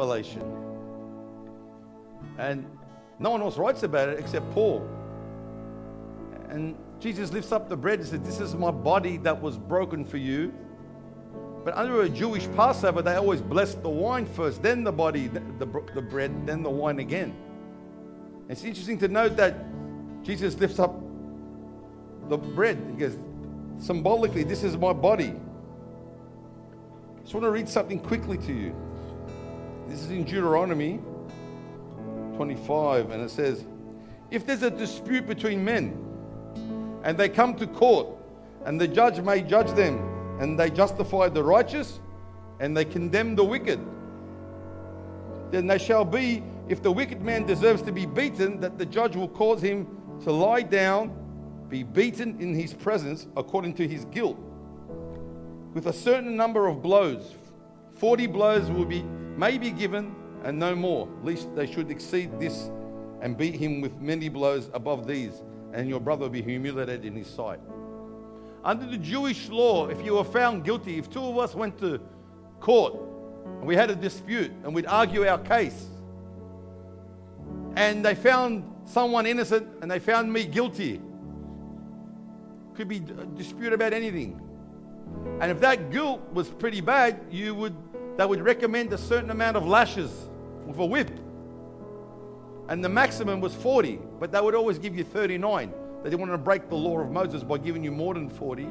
Revelation. And no one else writes about it except Paul. And Jesus lifts up the bread and says, This is my body that was broken for you. But under a Jewish Passover, they always blessed the wine first, then the body, the, the, the bread, then the wine again. It's interesting to note that Jesus lifts up the bread. He goes, symbolically, this is my body. I just want to read something quickly to you. This is in Deuteronomy 25, and it says, If there's a dispute between men, and they come to court, and the judge may judge them, and they justify the righteous, and they condemn the wicked. Then they shall be, if the wicked man deserves to be beaten, that the judge will cause him to lie down, be beaten in his presence according to his guilt, with a certain number of blows. Forty blows will be may be given, and no more, lest they should exceed this and beat him with many blows above these and your brother be humiliated in his sight. Under the Jewish law, if you were found guilty, if two of us went to court and we had a dispute and we'd argue our case, and they found someone innocent and they found me guilty, could be a dispute about anything. And if that guilt was pretty bad, you would they would recommend a certain amount of lashes with a whip and the maximum was 40, but they would always give you 39. They didn't want to break the law of Moses by giving you more than 40,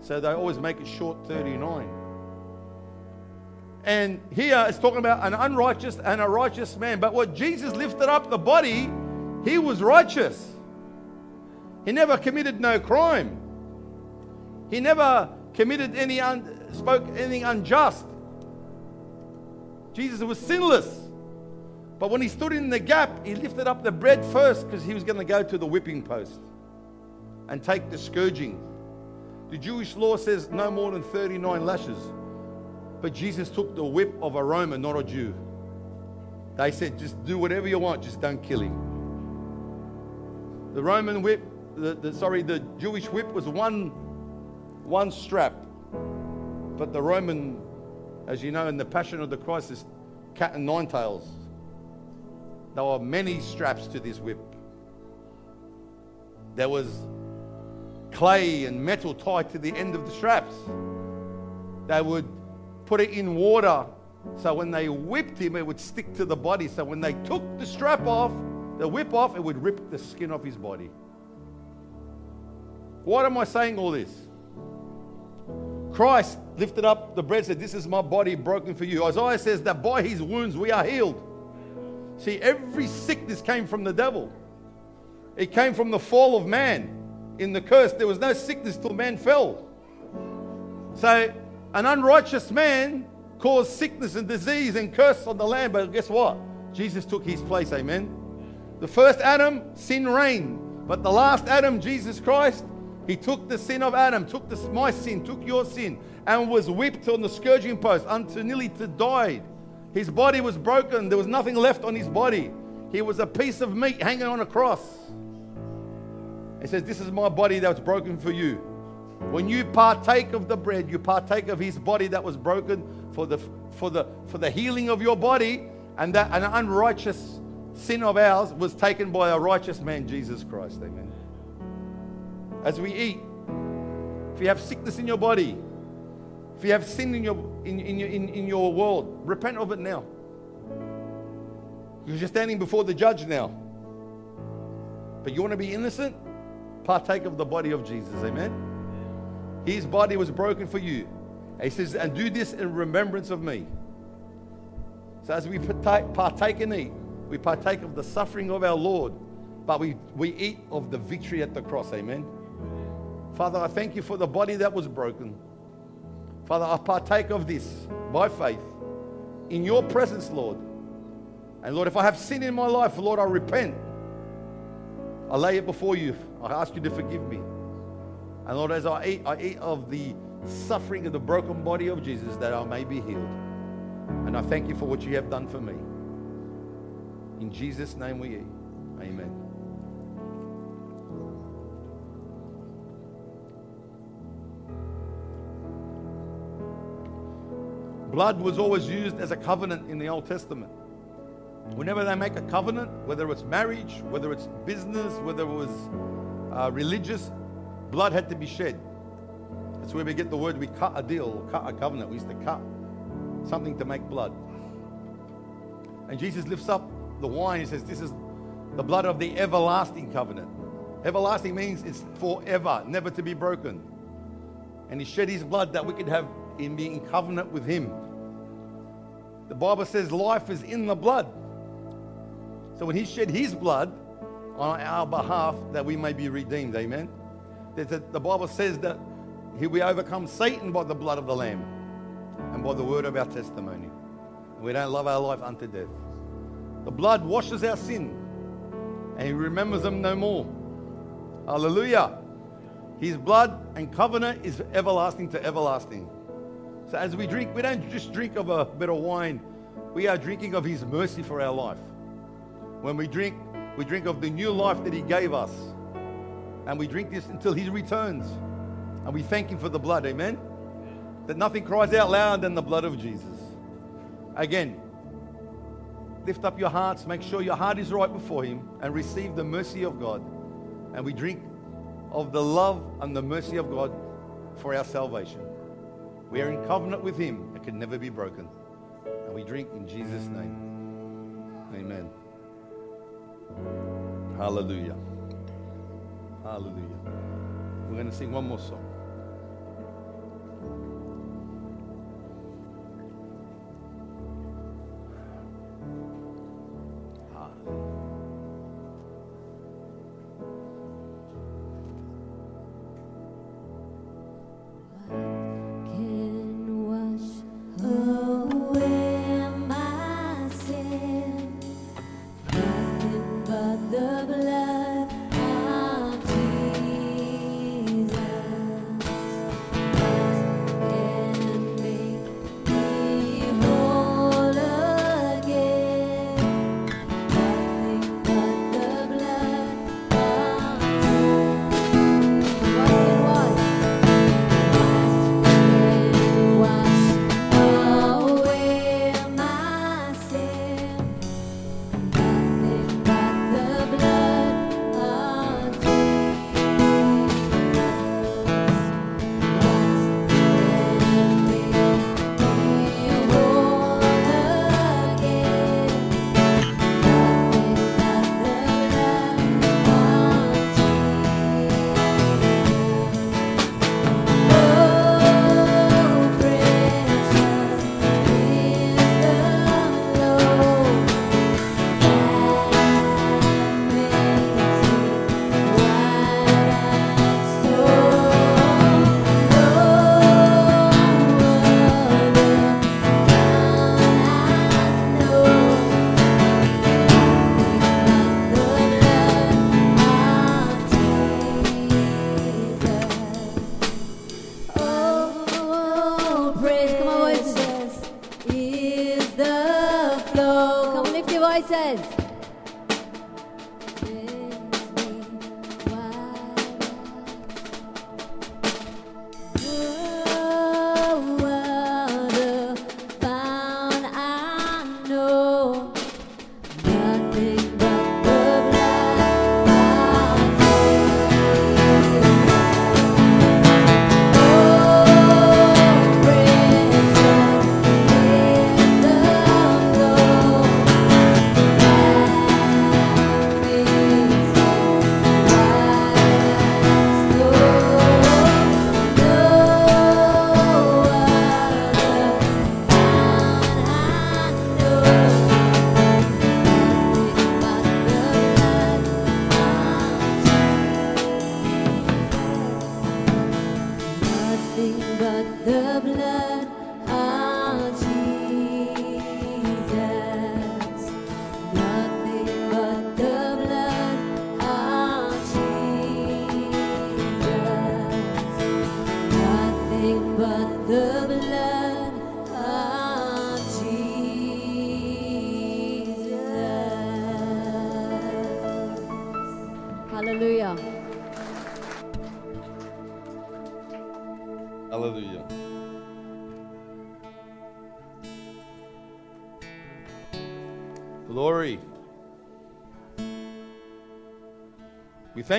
so they always make it short 39. And here it's talking about an unrighteous and a righteous man. But what Jesus lifted up the body, he was righteous. He never committed no crime. He never committed any un- spoke anything unjust. Jesus was sinless. But when he stood in the gap, he lifted up the bread first because he was going to go to the whipping post and take the scourging. The Jewish law says no more than 39 lashes. But Jesus took the whip of a Roman, not a Jew. They said, just do whatever you want, just don't kill him. The Roman whip, the, the, sorry, the Jewish whip was one, one strap. But the Roman, as you know, in the Passion of the Christ, is cat and nine tails. There were many straps to this whip. There was clay and metal tied to the end of the straps. They would put it in water so when they whipped him, it would stick to the body. So when they took the strap off, the whip off, it would rip the skin off his body. Why am I saying all this? Christ lifted up the bread and said, This is my body broken for you. Isaiah says that by his wounds we are healed. See, every sickness came from the devil. It came from the fall of man. In the curse, there was no sickness till man fell. So, an unrighteous man caused sickness and disease and curse on the land. But guess what? Jesus took his place. Amen. The first Adam, sin reigned. But the last Adam, Jesus Christ, he took the sin of Adam, took the, my sin, took your sin, and was whipped on the scourging post until nearly to died. His body was broken. There was nothing left on his body. He was a piece of meat hanging on a cross. He says, This is my body that was broken for you. When you partake of the bread, you partake of his body that was broken for the, for the, for the healing of your body, and that an unrighteous sin of ours was taken by a righteous man, Jesus Christ. Amen. As we eat, if you have sickness in your body, if you have sin in your, in, in, in, in your world, repent of it now. Because you're standing before the judge now. But you want to be innocent? Partake of the body of Jesus. Amen. His body was broken for you. he says, and do this in remembrance of me. So as we partake, partake and eat, we partake of the suffering of our Lord, but we, we eat of the victory at the cross. Amen. Father, I thank you for the body that was broken. Father, I partake of this by faith in your presence, Lord. And Lord, if I have sin in my life, Lord, I repent. I lay it before you. I ask you to forgive me. And Lord, as I eat, I eat of the suffering of the broken body of Jesus that I may be healed. And I thank you for what you have done for me. In Jesus' name we eat. Amen. Blood was always used as a covenant in the Old Testament. Whenever they make a covenant, whether it's marriage, whether it's business, whether it was uh, religious, blood had to be shed. That's where we get the word we cut a deal, cut a covenant. We used to cut something to make blood. And Jesus lifts up the wine. He says, This is the blood of the everlasting covenant. Everlasting means it's forever, never to be broken. And he shed his blood that we could have in being in covenant with him. The Bible says life is in the blood. So when he shed his blood on our behalf, that we may be redeemed. Amen. The Bible says that we overcome Satan by the blood of the Lamb and by the word of our testimony. And we don't love our life unto death. The blood washes our sin and he remembers them no more. Hallelujah. His blood and covenant is everlasting to everlasting. So as we drink, we don't just drink of a bit of wine. We are drinking of his mercy for our life. When we drink, we drink of the new life that he gave us. And we drink this until he returns. And we thank him for the blood. Amen. That nothing cries out louder than the blood of Jesus. Again, lift up your hearts. Make sure your heart is right before him and receive the mercy of God. And we drink of the love and the mercy of God for our salvation. We are in covenant with him that can never be broken. And we drink in Jesus' name. Amen. Hallelujah. Hallelujah. We're going to sing one more song.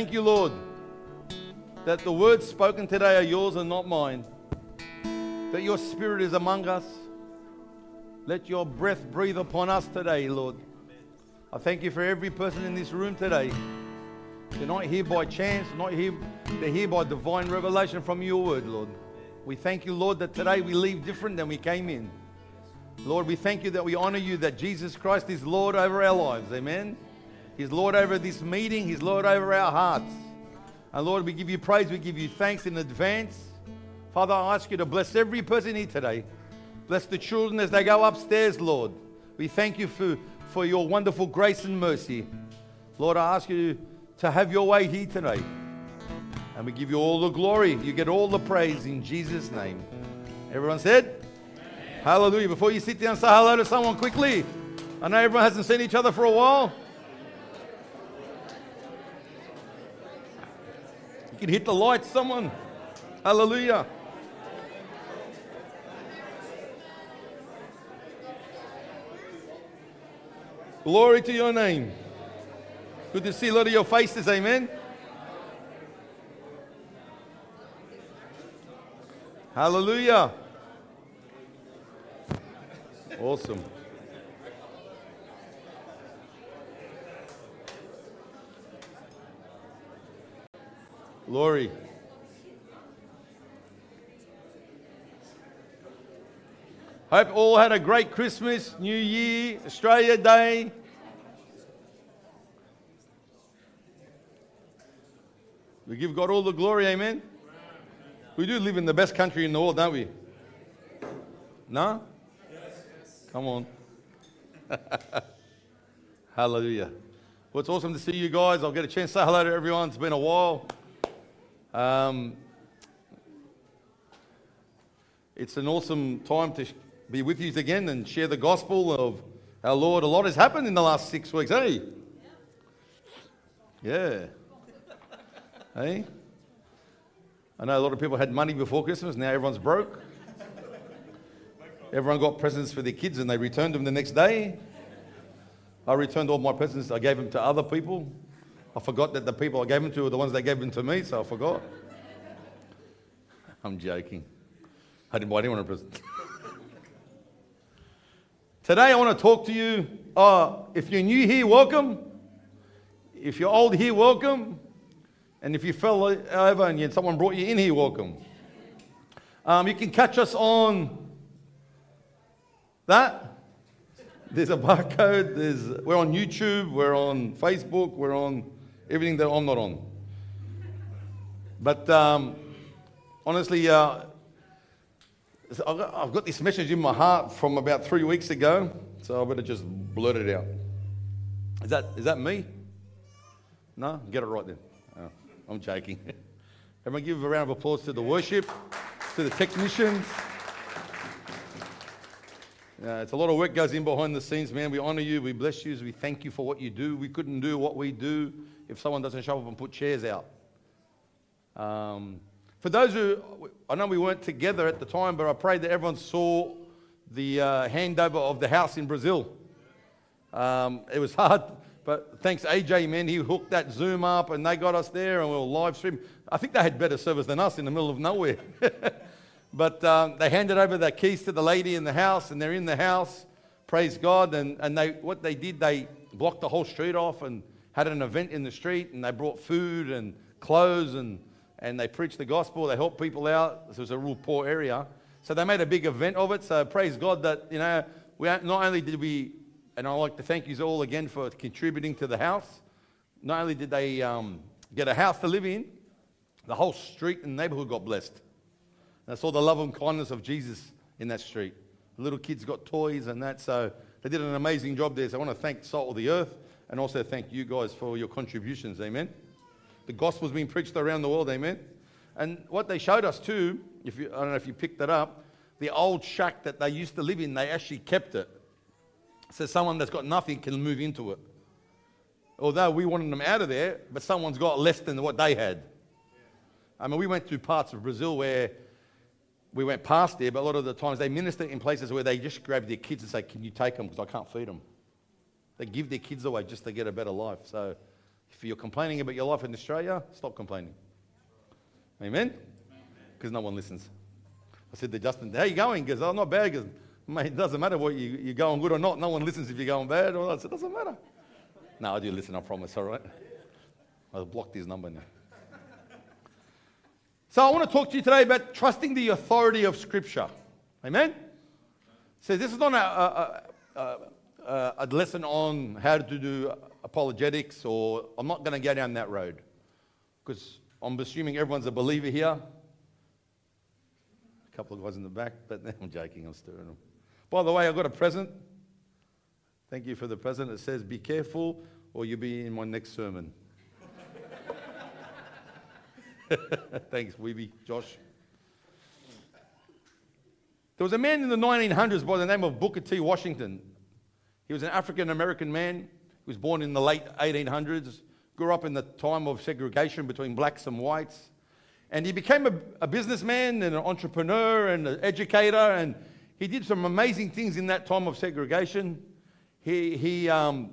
Thank you, Lord, that the words spoken today are yours and not mine. That your spirit is among us. Let your breath breathe upon us today, Lord. I thank you for every person in this room today. They're not here by chance, not here, they're here by divine revelation from your word, Lord. We thank you, Lord, that today we leave different than we came in. Lord, we thank you that we honor you, that Jesus Christ is Lord over our lives. Amen. He's Lord over this meeting, He's Lord over our hearts. And Lord, we give you praise, we give you thanks in advance. Father, I ask you to bless every person here today. Bless the children as they go upstairs, Lord. We thank you for, for your wonderful grace and mercy. Lord, I ask you to have your way here today. And we give you all the glory. You get all the praise in Jesus' name. Everyone said? Amen. Hallelujah. Before you sit down, say hello to someone quickly. I know everyone hasn't seen each other for a while. Can hit the lights, someone. Hallelujah. Glory to your name. Good to see a lot of your faces, amen. Hallelujah. Awesome. Glory. Hope all had a great Christmas, New Year, Australia Day. We give God all the glory, amen. We do live in the best country in the world, don't we? No? Yes. Come on. Hallelujah. Well, it's awesome to see you guys. I'll get a chance to say hello to everyone. It's been a while. Um, it's an awesome time to be with you again and share the gospel of our Lord. A lot has happened in the last six weeks, hey? Yeah. hey? I know a lot of people had money before Christmas, now everyone's broke. Everyone got presents for their kids and they returned them the next day. I returned all my presents, I gave them to other people. I forgot that the people I gave them to were the ones that gave them to me, so I forgot. I'm joking. I didn't buy anyone a present. Today I want to talk to you. Uh, if you're new here, welcome. If you're old here, welcome. And if you fell over and someone brought you in here, welcome. Um, you can catch us on that. There's a barcode. There's, we're on YouTube. We're on Facebook. We're on everything that I'm not on. But um, honestly, uh, I've got this message in my heart from about three weeks ago, so I better just blurt it out. Is that, is that me? No? Get it right then. I'm joking. Everyone give a round of applause to the worship, to the technicians. Yeah, it's a lot of work goes in behind the scenes, man. We honor you, we bless you, we thank you for what you do. We couldn't do what we do if someone doesn't show up and put chairs out. Um, for those who, I know we weren't together at the time, but I pray that everyone saw the uh, handover of the house in Brazil. Um, it was hard but thanks AJ, man, he hooked that Zoom up and they got us there and we were live stream. I think they had better service than us in the middle of nowhere. but um, they handed over the keys to the lady in the house and they're in the house. Praise God. And, and they, what they did, they blocked the whole street off and had an event in the street and they brought food and clothes and, and they preached the gospel. They helped people out. This was a real poor area. So they made a big event of it. So praise God that, you know, we, not only did we and I'd like to thank you all again for contributing to the house. Not only did they um, get a house to live in, the whole street and neighborhood got blessed. And I saw the love and kindness of Jesus in that street. The little kids got toys and that, so they did an amazing job there. So I want to thank Salt of the Earth and also thank you guys for your contributions. Amen. The gospel's being preached around the world. Amen. And what they showed us too, if you, I don't know if you picked that up, the old shack that they used to live in, they actually kept it. So someone that's got nothing can move into it. Although we wanted them out of there, but someone's got less than what they had. I mean, we went to parts of Brazil where we went past there, but a lot of the times they minister in places where they just grab their kids and say, Can you take them? Because I can't feed them. Give their kids away just to get a better life. So if you're complaining about your life in Australia, stop complaining. Amen? Because no one listens. I said to Justin, How you going? He goes, Oh, not bad. He goes, Mate, it doesn't matter what you, you're going good or not. No one listens if you're going bad. I said, It doesn't matter. No, I do listen, I promise, all right? I'll block his number now. So I want to talk to you today about trusting the authority of Scripture. Amen? So this is not a, a, a Uh, lesson on how to do apologetics, or I'm not going to go down that road because I'm assuming everyone's a believer here. A couple of guys in the back, but I'm joking, I'm stirring them. By the way, I got a present. Thank you for the present. It says, Be careful, or you'll be in my next sermon. Thanks, Weeby, Josh. There was a man in the 1900s by the name of Booker T. Washington. He was an African American man. He was born in the late 1800s, grew up in the time of segregation between blacks and whites. And he became a, a businessman and an entrepreneur and an educator, and he did some amazing things in that time of segregation. He, he um,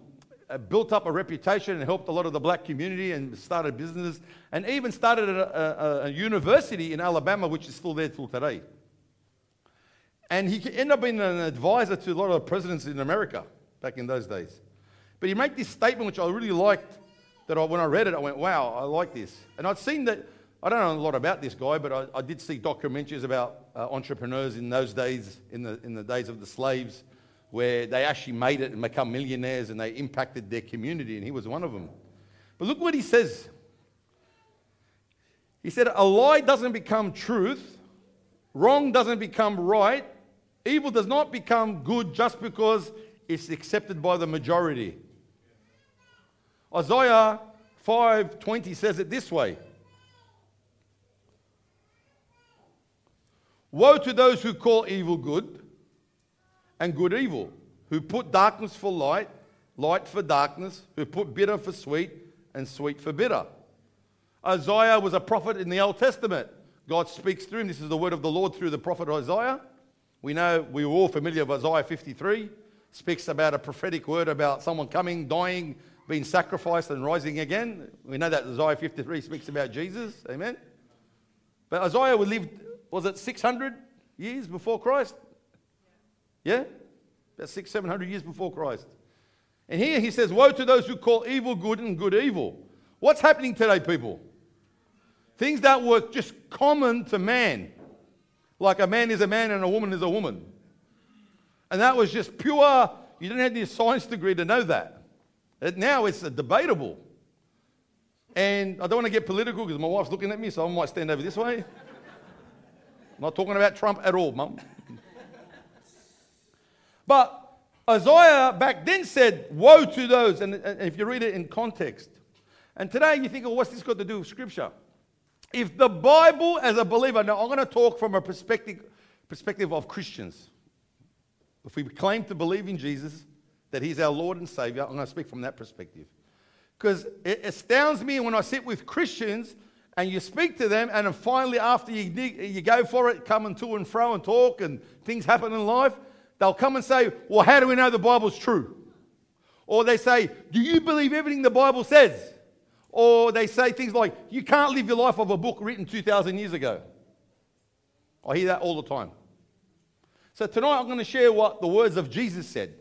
uh, built up a reputation and helped a lot of the black community and started business and even started a, a, a university in Alabama, which is still there till today. And he ended up being an advisor to a lot of presidents in America back in those days. But he made this statement, which I really liked, that I, when I read it, I went, wow, I like this. And I'd seen that, I don't know a lot about this guy, but I, I did see documentaries about uh, entrepreneurs in those days, in the, in the days of the slaves, where they actually made it and become millionaires and they impacted their community, and he was one of them. But look what he says. He said, A lie doesn't become truth, wrong doesn't become right, evil does not become good just because it's accepted by the majority. Isaiah 5:20 says it this way. Woe to those who call evil good and good evil, who put darkness for light, light for darkness, who put bitter for sweet, and sweet for bitter. Isaiah was a prophet in the Old Testament. God speaks through him. This is the word of the Lord through the prophet Isaiah. We know we were all familiar with Isaiah 53. Speaks about a prophetic word about someone coming, dying, being sacrificed, and rising again. We know that Isaiah 53 speaks about Jesus. Amen. But Isaiah lived, was it 600 years before Christ? Yeah? About six, seven hundred years before Christ. And here he says, Woe to those who call evil good and good evil. What's happening today, people? Things that were just common to man, like a man is a man and a woman is a woman. And that was just pure, you didn't have any science degree to know that. now it's debatable. And I don't want to get political because my wife's looking at me, so I might stand over this way. I'm not talking about Trump at all, mum. But Isaiah back then said, Woe to those. And, and if you read it in context. And today you think, well, what's this got to do with Scripture? If the Bible, as a believer, now I'm going to talk from a perspective, perspective of Christians. If we claim to believe in Jesus, that He's our Lord and Savior, I'm going to speak from that perspective. Because it astounds me when I sit with Christians and you speak to them, and then finally, after you, you go for it, coming to and fro and talk, and things happen in life, They'll come and say, Well, how do we know the Bible's true? Or they say, Do you believe everything the Bible says? Or they say things like, You can't live your life of a book written 2,000 years ago. I hear that all the time. So tonight I'm going to share what the words of Jesus said.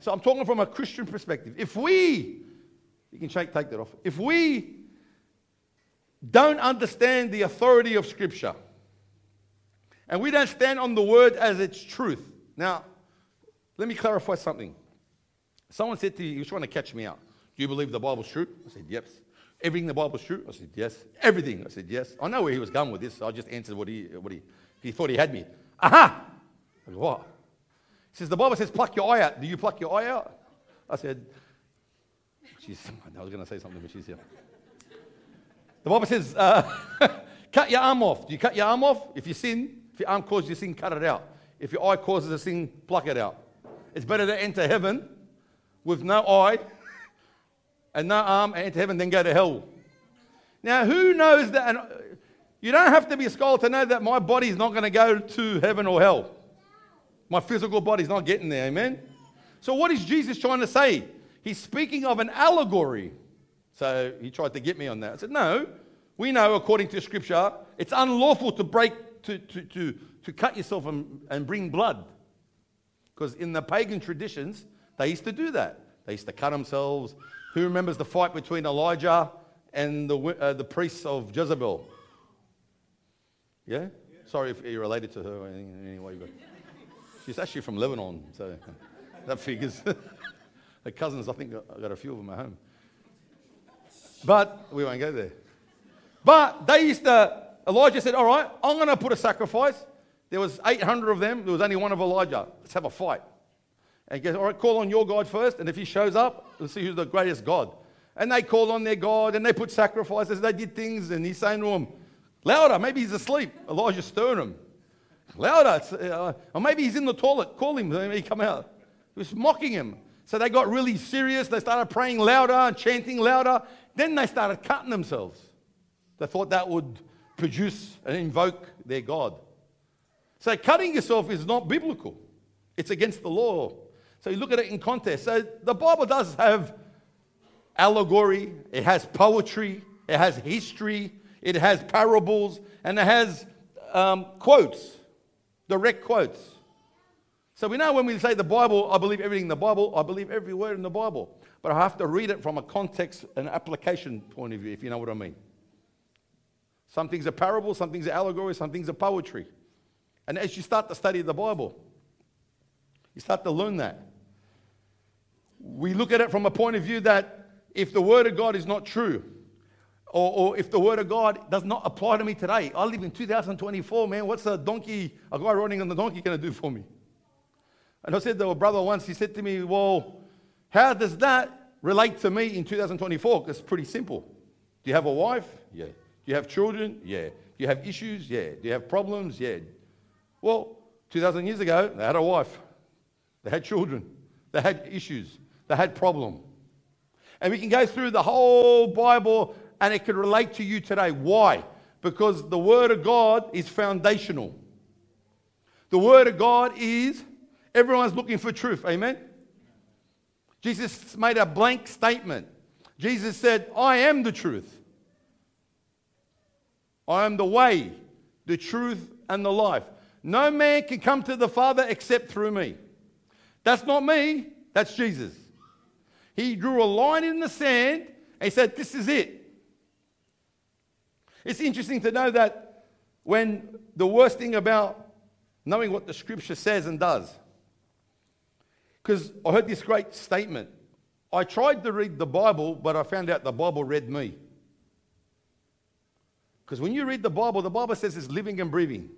So I'm talking from a Christian perspective. If we, you can shake, take that off. If we don't understand the authority of Scripture and we don't stand on the word as its truth. Now, let me clarify something. Someone said to you, he was trying to catch me out. Do you believe the Bible's true? I said, yes. Everything the Bible's true? I said, yes. Everything? I said, yes. I know where he was going with this. So I just answered what he, what he, he thought he had me. Aha! I what? He says, the Bible says, pluck your eye out. Do you pluck your eye out? I said, she's, I was going to say something, but she's here. The Bible says, uh, cut your arm off. Do you cut your arm off? If you sin, if your arm causes you sin, cut it out. If your eye causes a sin, pluck it out. It's better to enter heaven with no eye and no arm and enter heaven than go to hell. Now, who knows that? You don't have to be a scholar to know that my body is not going to go to heaven or hell. My physical body's not getting there, amen? So, what is Jesus trying to say? He's speaking of an allegory. So he tried to get me on that. I said, No, we know according to scripture, it's unlawful to break, to, to, to, to cut yourself and, and bring blood. Because in the pagan traditions, they used to do that. They used to cut themselves. Who remembers the fight between Elijah and the, uh, the priests of Jezebel? Yeah? yeah? Sorry if you're related to her in any way, but she's actually from Lebanon, so that figures. Her cousins, I think I got a few of them at home. But we won't go there. But they used to, Elijah said, All right, I'm going to put a sacrifice. There was 800 of them. There was only one of Elijah. Let's have a fight. And he goes, All right, call on your God first. And if he shows up, let's see who's the greatest God. And they called on their God and they put sacrifices. They did things. And he's saying to them, Louder. Maybe he's asleep. Elijah stirred him. Louder. Uh, or maybe he's in the toilet. Call him. He come out. He was mocking him. So they got really serious. They started praying louder and chanting louder. Then they started cutting themselves. They thought that would produce and invoke their God. So cutting yourself is not biblical, it's against the law. So you look at it in context. So the Bible does have allegory, it has poetry, it has history, it has parables, and it has um, quotes, direct quotes. So we know when we say the Bible, I believe everything in the Bible, I believe every word in the Bible. But I have to read it from a context and application point of view, if you know what I mean. Some things are parables, some things are allegory, some things are poetry. And as you start to study the Bible, you start to learn that. We look at it from a point of view that if the Word of God is not true, or, or, if the word of God does not apply to me today, I live in 2024, man. What's a donkey, a guy riding on the donkey, going to do for me? And I said to a brother once, he said to me, Well, how does that relate to me in 2024? Because it's pretty simple. Do you have a wife? Yeah. Do you have children? Yeah. Do you have issues? Yeah. Do you have problems? Yeah. Well, 2,000 years ago, they had a wife, they had children, they had issues, they had problem. And we can go through the whole Bible and it could relate to you today. Why? Because the Word of God is foundational. The Word of God is Everyone's looking for truth. Amen? Jesus made a blank statement. Jesus said, I am the truth. I am the way, the truth, and the life. No man can come to the Father except through me. That's not me, that's Jesus. He drew a line in the sand and he said, This is it. It's interesting to know that when the worst thing about knowing what the scripture says and does because I heard this great statement. I tried to read the Bible, but I found out the Bible read me. Because when you read the Bible, the Bible says it's living and breathing.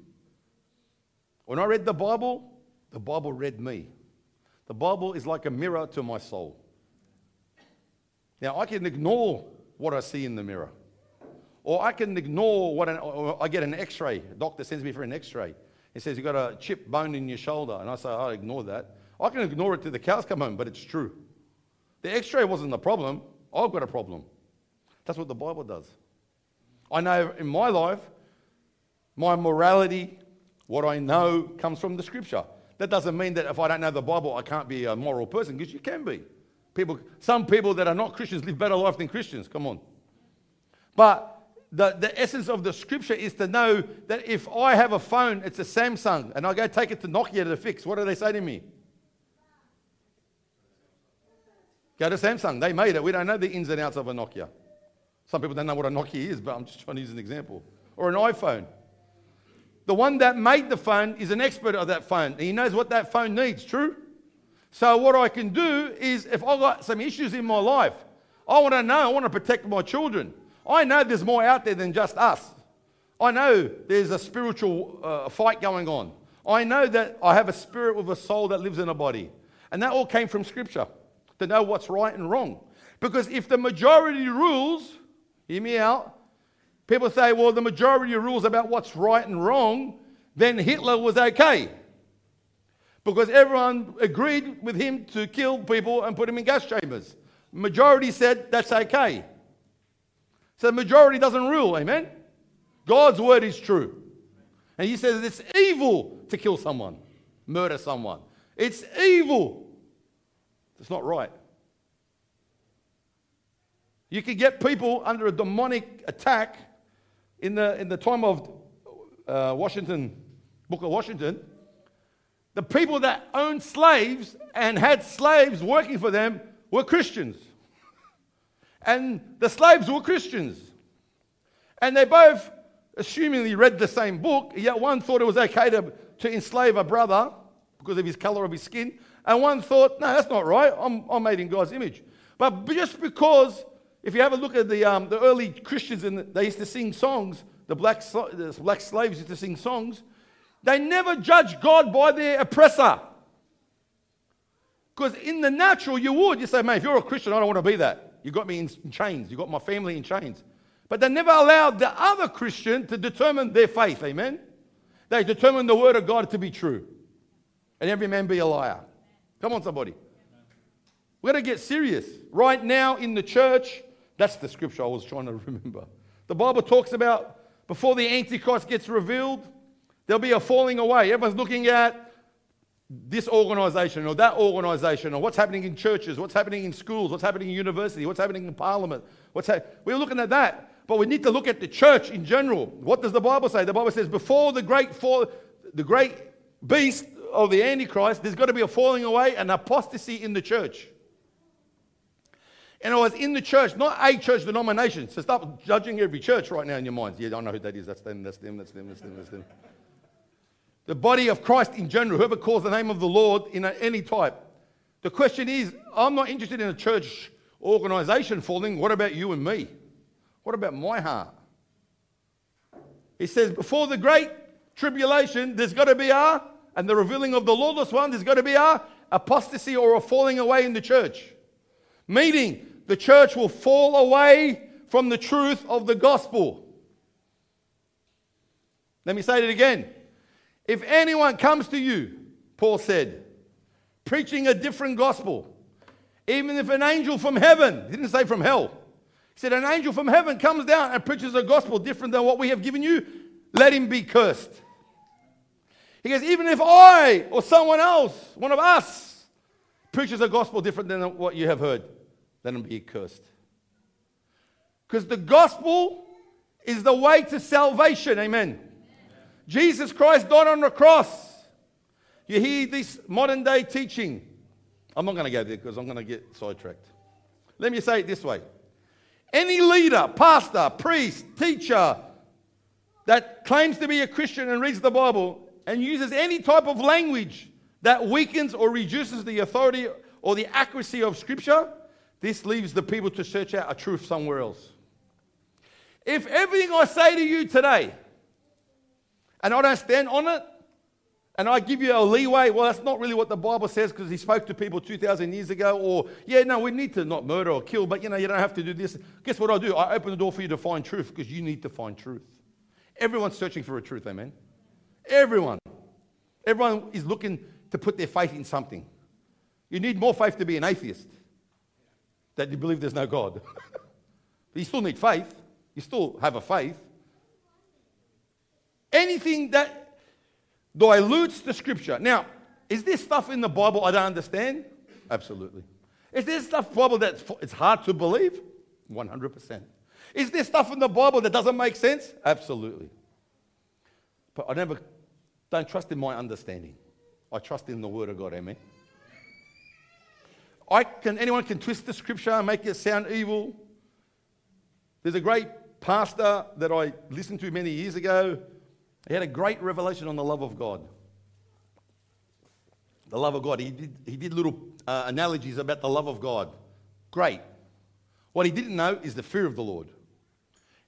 When I read the Bible, the Bible read me. The Bible is like a mirror to my soul. Now, I can ignore what I see in the mirror. Or I can ignore what an, I get an x ray. Doctor sends me for an x ray. He says, You've got a chip bone in your shoulder. And I say, I'll ignore that. I can ignore it till the cows come home, but it's true. The x ray wasn't the problem. I've got a problem. That's what the Bible does. I know in my life, my morality, what I know, comes from the scripture. That doesn't mean that if I don't know the Bible, I can't be a moral person, because you can be. People, some people that are not Christians live better life than Christians. Come on. But the, the essence of the scripture is to know that if I have a phone, it's a Samsung, and I go take it to Nokia to fix, what do they say to me? Go to Samsung. They made it. We don't know the ins and outs of a Nokia. Some people don't know what a Nokia is, but I'm just trying to use an example. Or an iPhone. The one that made the phone is an expert of that phone. He knows what that phone needs, true? So, what I can do is if I've got some issues in my life, I want to know, I want to protect my children. I know there's more out there than just us. I know there's a spiritual uh, fight going on. I know that I have a spirit with a soul that lives in a body. And that all came from Scripture to know what's right and wrong. Because if the majority rules, hear me out, people say, well, the majority rules about what's right and wrong, then Hitler was okay. Because everyone agreed with him to kill people and put them in gas chambers. Majority said that's okay. So the majority doesn't rule, amen? God's word is true. And he says it's evil to kill someone, murder someone. It's evil it's not right. You can get people under a demonic attack in the, in the time of uh, Washington, Booker Washington. The people that owned slaves and had slaves working for them were Christians. And the slaves were Christians. And they both assumingly read the same book, yet one thought it was okay to, to enslave a brother because of his color of his skin, and one thought, no, that's not right. I'm, I'm made in God's image. But just because, if you have a look at the, um, the early Christians, and they used to sing songs, the black, the black slaves used to sing songs, they never judged God by their oppressor. Because in the natural, you would. You say, man, if you're a Christian, I don't want to be that. You got me in chains. You got my family in chains. But they never allowed the other Christian to determine their faith. Amen? They determined the word of God to be true. And every man be a liar. Come on, somebody. We're going to get serious. Right now in the church, that's the scripture I was trying to remember. The Bible talks about before the Antichrist gets revealed, there'll be a falling away. Everyone's looking at this organization or that organization or what's happening in churches, what's happening in schools, what's happening in university, what's happening in parliament. What's ha- We're looking at that. But we need to look at the church in general. What does the Bible say? The Bible says before the great fall, the great beast of the Antichrist, there's got to be a falling away and apostasy in the church. And I was in the church, not a church denomination. So stop judging every church right now in your minds. Yeah, I know who that is. That's them, that's them, that's them, that's them, that's them. The body of Christ in general, whoever calls the name of the Lord in any type. The question is, I'm not interested in a church organization falling. What about you and me? What about my heart? He says, before the great tribulation, there's got to be a, and the revealing of the lawless one, there's got to be a apostasy or a falling away in the church. Meaning, the church will fall away from the truth of the gospel. Let me say it again. If anyone comes to you, Paul said, preaching a different gospel, even if an angel from heaven, he didn't say from hell, he said, an angel from heaven comes down and preaches a gospel different than what we have given you, let him be cursed. He goes, even if I or someone else, one of us, preaches a gospel different than what you have heard, let him be cursed. Because the gospel is the way to salvation. Amen. Jesus Christ died on the cross. You hear this modern day teaching. I'm not going to go there because I'm going to get sidetracked. Let me say it this way any leader, pastor, priest, teacher that claims to be a Christian and reads the Bible and uses any type of language that weakens or reduces the authority or the accuracy of Scripture, this leaves the people to search out a truth somewhere else. If everything I say to you today, and I don't stand on it, and I give you a leeway, well, that's not really what the Bible says because he spoke to people 2,000 years ago, or, yeah, no, we need to not murder or kill, but you know, you don't have to do this. Guess what I do? I open the door for you to find truth because you need to find truth. Everyone's searching for a truth, amen? Everyone. Everyone is looking to put their faith in something. You need more faith to be an atheist that you believe there's no God. but you still need faith. You still have a faith. Anything that dilutes the scripture. Now, is this stuff in the Bible I don't understand? Absolutely. Is there stuff in the Bible that it's hard to believe? 100%. Is there stuff in the Bible that doesn't make sense? Absolutely. But I never don't trust in my understanding. I trust in the word of God, amen. I can anyone can twist the scripture and make it sound evil. There's a great pastor that I listened to many years ago he had a great revelation on the love of God. The love of God. He did, he did little uh, analogies about the love of God. Great. What he didn't know is the fear of the Lord.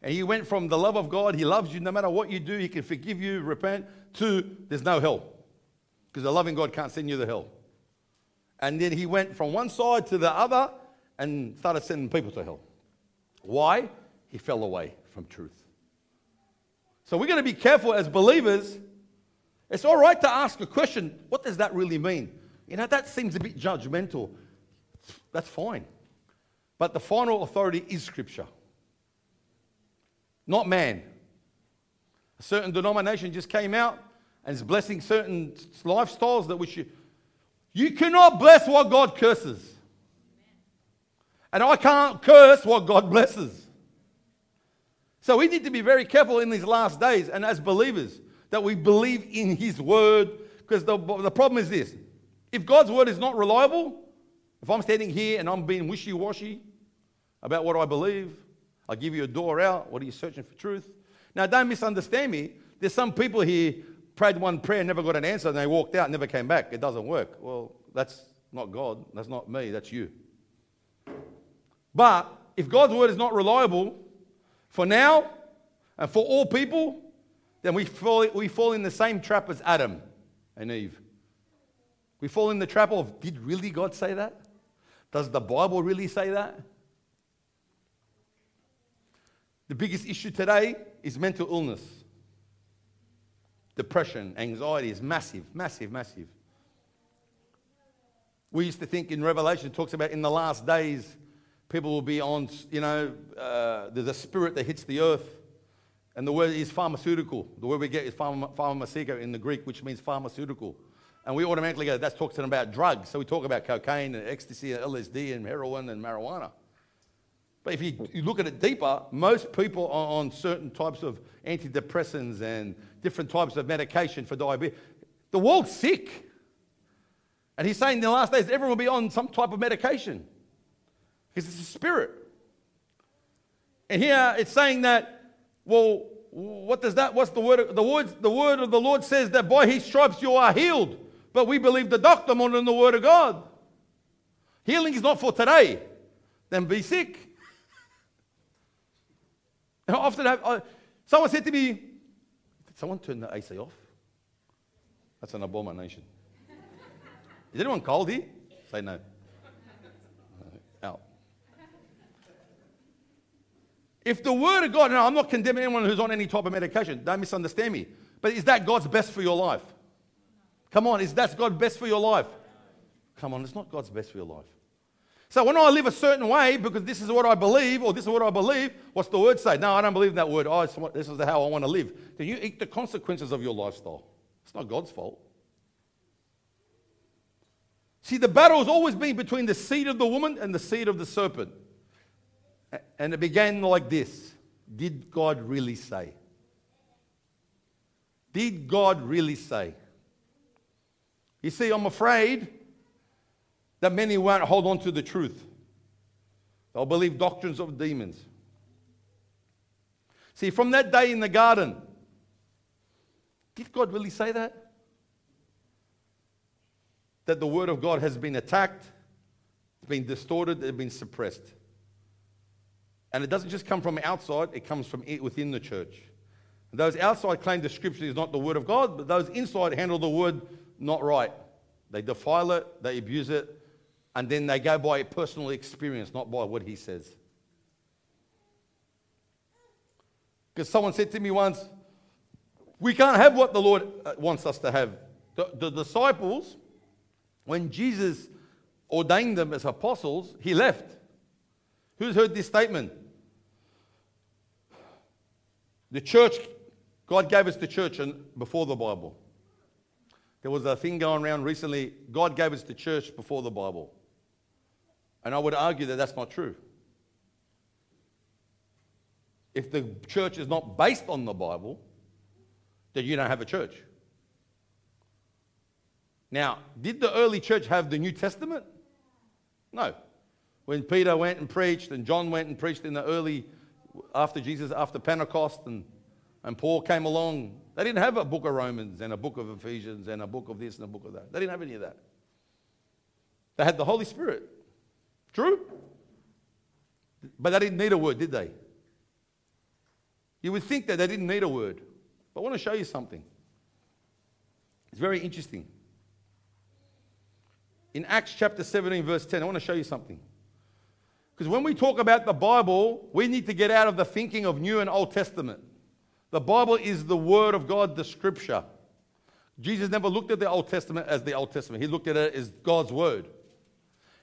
And he went from the love of God, he loves you no matter what you do, he can forgive you, repent, to there's no hell. Because the loving God can't send you to hell. And then he went from one side to the other and started sending people to hell. Why? He fell away from truth. So we're going to be careful as believers. It's all right to ask a question what does that really mean? You know, that seems a bit judgmental. That's fine. But the final authority is Scripture, not man. A certain denomination just came out and is blessing certain lifestyles that we should. You cannot bless what God curses. And I can't curse what God blesses. So we need to be very careful in these last days and as believers that we believe in His word. Because the, the problem is this if God's word is not reliable, if I'm standing here and I'm being wishy washy about what I believe, I give you a door out. What are you searching for truth? Now, don't misunderstand me. There's some people here prayed one prayer, never got an answer, and they walked out, never came back. It doesn't work. Well, that's not God. That's not me. That's you. But if God's word is not reliable for now and for all people, then we fall, we fall in the same trap as Adam and Eve. We fall in the trap of did really God say that? Does the Bible really say that? The biggest issue today is mental illness. Depression, anxiety is massive, massive, massive. We used to think in Revelation, it talks about in the last days, people will be on, you know, uh, there's a spirit that hits the earth. And the word is pharmaceutical. The word we get is pharmaceutical in the Greek, which means pharmaceutical. And we automatically go, that's talking about drugs. So we talk about cocaine and ecstasy and LSD and heroin and marijuana. But if you, you look at it deeper, most people are on certain types of antidepressants and different types of medication for diabetes. The world's sick. And he's saying in the last days, everyone will be on some type of medication because it's a spirit. And here it's saying that, well, what does that, what's the word? The word, the word of the Lord says that by his stripes you are healed. But we believe the doctor more than the word of God. Healing is not for today. Then be sick. I often have, uh, someone said to me, Did someone turn the AC off? That's an abomination. Is anyone cold here? Say no. Out. If the word of God, now I'm not condemning anyone who's on any type of medication, don't misunderstand me. But is that God's best for your life? Come on, is that God's best for your life? Come on, it's not God's best for your life. So when I live a certain way, because this is what I believe, or this is what I believe, what's the word say? No, I don't believe in that word. Oh, this is how I want to live. Then you eat the consequences of your lifestyle. It's not God's fault. See, the battle has always been between the seed of the woman and the seed of the serpent. And it began like this Did God really say? Did God really say? You see, I'm afraid that many won't hold on to the truth. They'll believe doctrines of demons. See, from that day in the garden, did God really say that? That the word of God has been attacked, it's been distorted, it's been suppressed. And it doesn't just come from outside, it comes from within the church. those outside claim the scripture is not the word of God, but those inside handle the word not right. They defile it, they abuse it, and then they go by personal experience, not by what he says. Because someone said to me once, we can't have what the Lord uh, wants us to have. The, the disciples, when Jesus ordained them as apostles, he left. Who's heard this statement? The church, God gave us the church and before the Bible. There was a thing going around recently God gave us the church before the Bible. And I would argue that that's not true. If the church is not based on the Bible, then you don't have a church. Now, did the early church have the New Testament? No. When Peter went and preached, and John went and preached in the early, after Jesus, after Pentecost, and, and Paul came along, they didn't have a book of Romans and a book of Ephesians and a book of this and a book of that. They didn't have any of that. They had the Holy Spirit. True? But they didn't need a word, did they? You would think that they didn't need a word. But I want to show you something. It's very interesting. In Acts chapter 17, verse 10, I want to show you something. Because when we talk about the Bible, we need to get out of the thinking of New and Old Testament. The Bible is the Word of God, the Scripture. Jesus never looked at the Old Testament as the Old Testament, He looked at it as God's Word.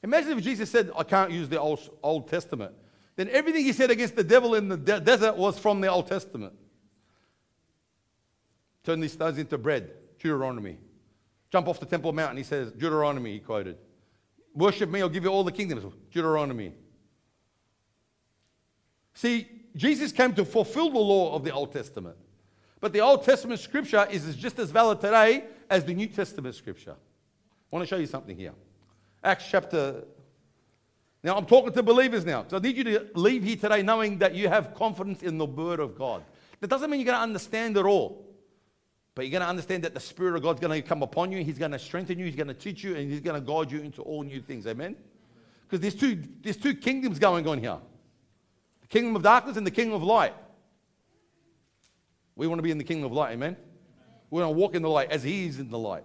Imagine if Jesus said, I can't use the Old, Old Testament. Then everything he said against the devil in the de- desert was from the Old Testament. Turn these stones into bread, Deuteronomy. Jump off the Temple Mount, he says, Deuteronomy, he quoted. Worship me, I'll give you all the kingdoms, Deuteronomy. See, Jesus came to fulfill the law of the Old Testament. But the Old Testament scripture is just as valid today as the New Testament scripture. I want to show you something here. Acts chapter. Now, I'm talking to believers now. So I need you to leave here today knowing that you have confidence in the Word of God. That doesn't mean you're going to understand it all. But you're going to understand that the Spirit of God's going to come upon you. He's going to strengthen you. He's going to teach you. And He's going to guide you into all new things. Amen? Because there's two, there's two kingdoms going on here the kingdom of darkness and the kingdom of light. We want to be in the kingdom of light. Amen? We want to walk in the light as He is in the light.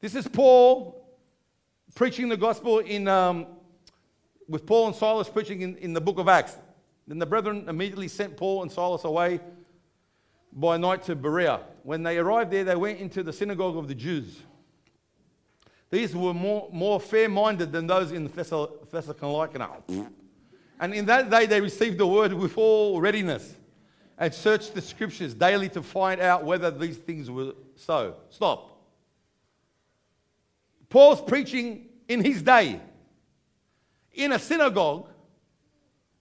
This is Paul preaching the gospel in, um, with Paul and Silas preaching in, in the book of Acts. Then the brethren immediately sent Paul and Silas away by night to Berea. When they arrived there, they went into the synagogue of the Jews. These were more, more fair minded than those in Thessalonica. And in that day, they received the word with all readiness and searched the scriptures daily to find out whether these things were so. Stop. Paul's preaching in his day in a synagogue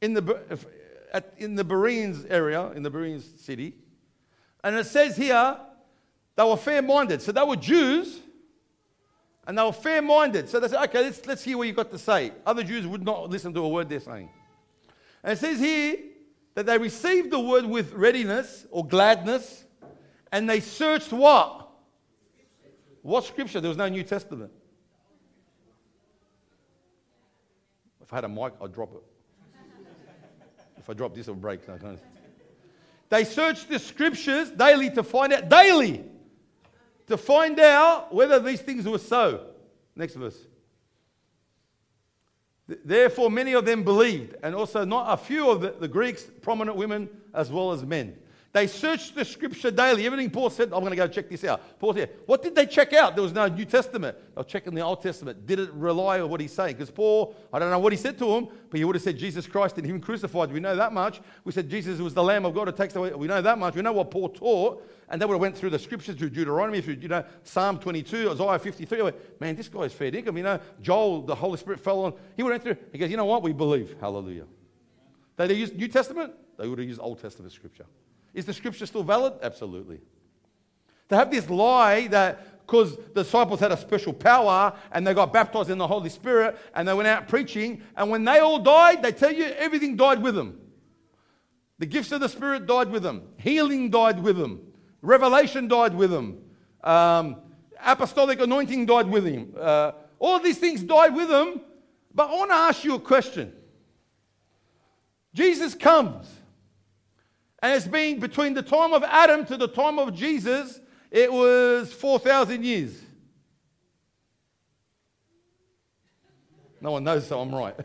in the, in the Bereans area, in the Bereans city. And it says here, they were fair minded. So they were Jews and they were fair minded. So they said, okay, let's, let's hear what you've got to say. Other Jews would not listen to a word they're saying. And it says here that they received the word with readiness or gladness and they searched what? What scripture? There was no New Testament. If I had a mic, I'd drop it. if I drop this, it'll break. They searched the scriptures daily to find out, daily, to find out whether these things were so. Next verse. Therefore, many of them believed, and also not a few of the, the Greeks, prominent women as well as men. They searched the scripture daily. Everything Paul said, I'm going to go check this out. Paul said, What did they check out? There was no New Testament. They were checking the Old Testament. Did it rely on what he's saying? Because Paul, I don't know what he said to him, but he would have said Jesus Christ and him crucified. We know that much. We said Jesus was the Lamb of God who takes away. We know that much. We know what Paul taught. And they would have went through the scriptures, through Deuteronomy, through you know, Psalm 22, Isaiah 53. Went, Man, this guy's fair dinkum. You know, Joel, the Holy Spirit fell on. He went through. He goes, You know what? We believe. Hallelujah. They used New Testament. They would have used Old Testament scripture. Is the scripture still valid? Absolutely. To have this lie that because the disciples had a special power and they got baptized in the Holy Spirit and they went out preaching, and when they all died, they tell you everything died with them. The gifts of the Spirit died with them, healing died with them, revelation died with them, um, apostolic anointing died with him. Uh, all these things died with them. But I want to ask you a question. Jesus comes and it's been between the time of Adam to the time of Jesus, it was 4,000 years. No one knows, so I'm right.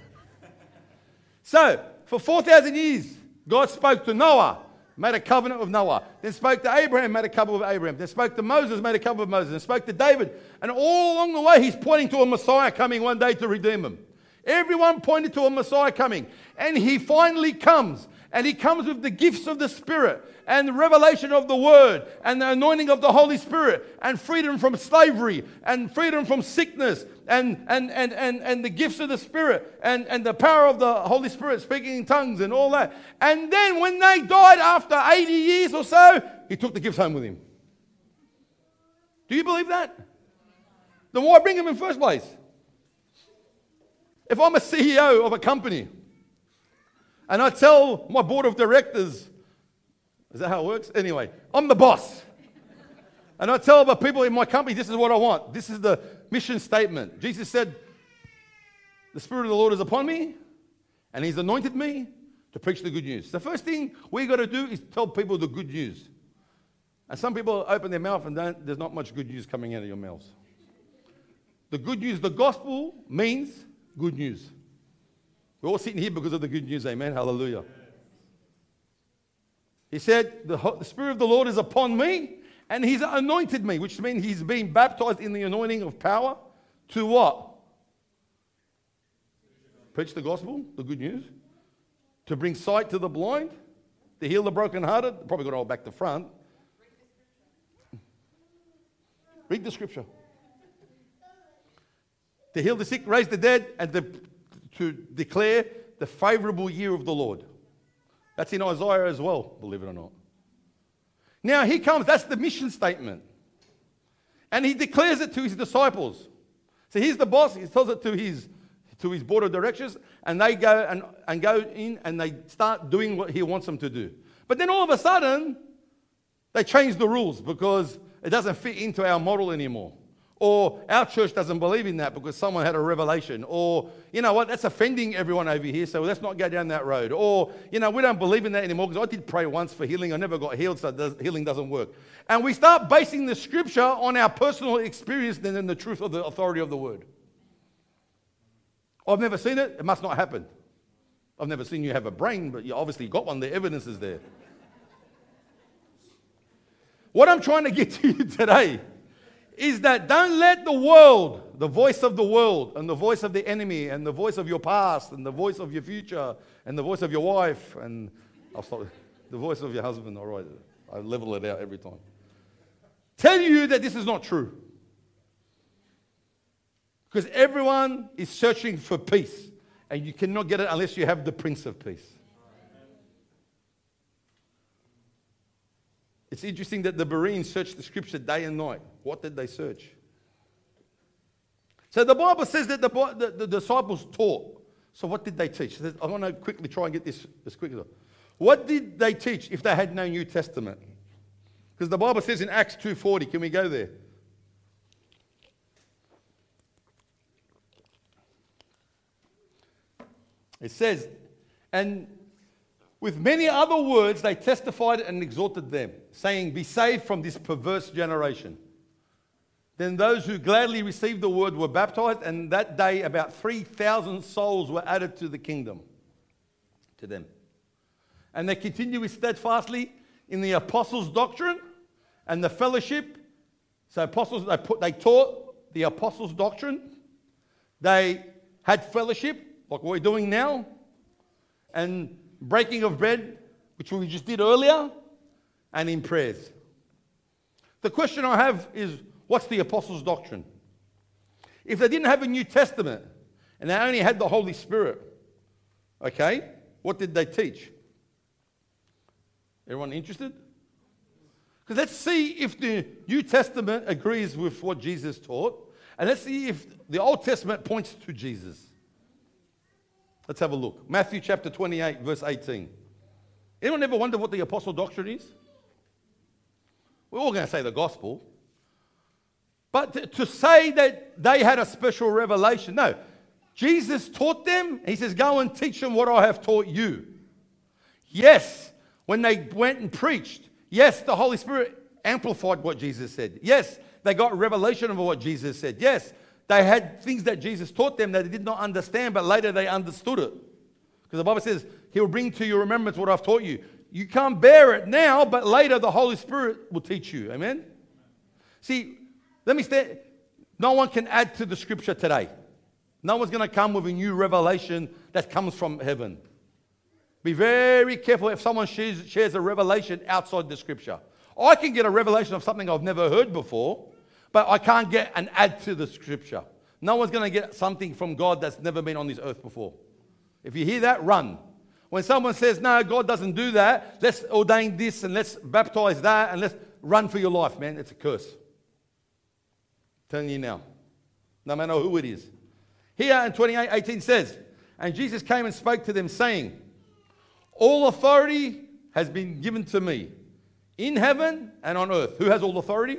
so, for 4,000 years, God spoke to Noah, made a covenant with Noah. Then spoke to Abraham, made a covenant with Abraham. Then spoke to Moses, made a covenant with Moses. Then spoke to David. And all along the way, he's pointing to a Messiah coming one day to redeem him. Everyone pointed to a Messiah coming. And he finally comes. And he comes with the gifts of the Spirit and the revelation of the Word and the anointing of the Holy Spirit and freedom from slavery and freedom from sickness and, and, and, and, and the gifts of the Spirit and, and the power of the Holy Spirit speaking in tongues and all that. And then when they died after 80 years or so, he took the gifts home with him. Do you believe that? Then why bring him in first place? If I'm a CEO of a company, and I tell my board of directors, is that how it works? Anyway, I'm the boss. And I tell the people in my company, this is what I want. This is the mission statement. Jesus said, The Spirit of the Lord is upon me, and He's anointed me to preach the good news. The first thing we got to do is tell people the good news. And some people open their mouth and there's not much good news coming out of your mouths. The good news, the gospel means good news. We're all sitting here because of the good news. Amen. Hallelujah. He said, the, the Spirit of the Lord is upon me and He's anointed me, which means He's been baptized in the anointing of power to what? Preach the gospel, the good news, to bring sight to the blind, to heal the brokenhearted. Probably got all back to front. Read the scripture. To heal the sick, raise the dead, and to to declare the favorable year of the Lord. That's in Isaiah as well, believe it or not. Now he comes, that's the mission statement. And he declares it to his disciples. So he's the boss, he tells it to his to his board of directors, and they go and, and go in and they start doing what he wants them to do. But then all of a sudden, they change the rules because it doesn't fit into our model anymore. Or our church doesn't believe in that because someone had a revelation. Or, you know what, that's offending everyone over here, so let's not go down that road. Or, you know, we don't believe in that anymore because I did pray once for healing. I never got healed, so healing doesn't work. And we start basing the scripture on our personal experience than in the truth of the authority of the word. I've never seen it, it must not happen. I've never seen you have a brain, but you obviously got one. The evidence is there. What I'm trying to get to you today is that don't let the world, the voice of the world, and the voice of the enemy, and the voice of your past, and the voice of your future, and the voice of your wife, and I'll stop, the voice of your husband, all right, I level it out every time, tell you that this is not true. Because everyone is searching for peace, and you cannot get it unless you have the Prince of Peace. It's interesting that the Bereans searched the scripture day and night. What did they search? So the Bible says that the, the, the disciples taught. So what did they teach? I want to quickly try and get this as quick as What did they teach if they had no New Testament? Because the Bible says in Acts 2.40, can we go there? It says, and with many other words, they testified and exhorted them, saying, Be saved from this perverse generation. Then those who gladly received the word were baptized, and that day about 3,000 souls were added to the kingdom, to them. And they continued steadfastly in the apostles' doctrine and the fellowship. So, apostles, they, put, they taught the apostles' doctrine, they had fellowship, like we're doing now, and breaking of bread, which we just did earlier, and in prayers. The question I have is what's the apostles' doctrine? If they didn't have a New Testament and they only had the Holy Spirit, okay, what did they teach? Everyone interested? Because let's see if the New Testament agrees with what Jesus taught, and let's see if the Old Testament points to Jesus. Let's have a look. Matthew chapter 28, verse 18. Anyone ever wonder what the apostle doctrine is? We're all going to say the gospel. But to, to say that they had a special revelation, no. Jesus taught them. He says, Go and teach them what I have taught you. Yes, when they went and preached, yes, the Holy Spirit amplified what Jesus said. Yes, they got revelation of what Jesus said. Yes, they had things that Jesus taught them that they did not understand, but later they understood it. Because the Bible says, He will bring to your remembrance what I've taught you. You can't bear it now, but later the Holy Spirit will teach you. Amen? See, let me say, no one can add to the scripture today. No one's going to come with a new revelation that comes from heaven. Be very careful if someone shares, shares a revelation outside the scripture. I can get a revelation of something I've never heard before, but I can't get an add to the scripture. No one's going to get something from God that's never been on this earth before. If you hear that, run. When someone says, no, God doesn't do that, let's ordain this and let's baptize that and let's run for your life, man. It's a curse. I'm telling you now. No matter who it is. Here in 28 18 says, And Jesus came and spoke to them, saying, All authority has been given to me in heaven and on earth. Who has all authority?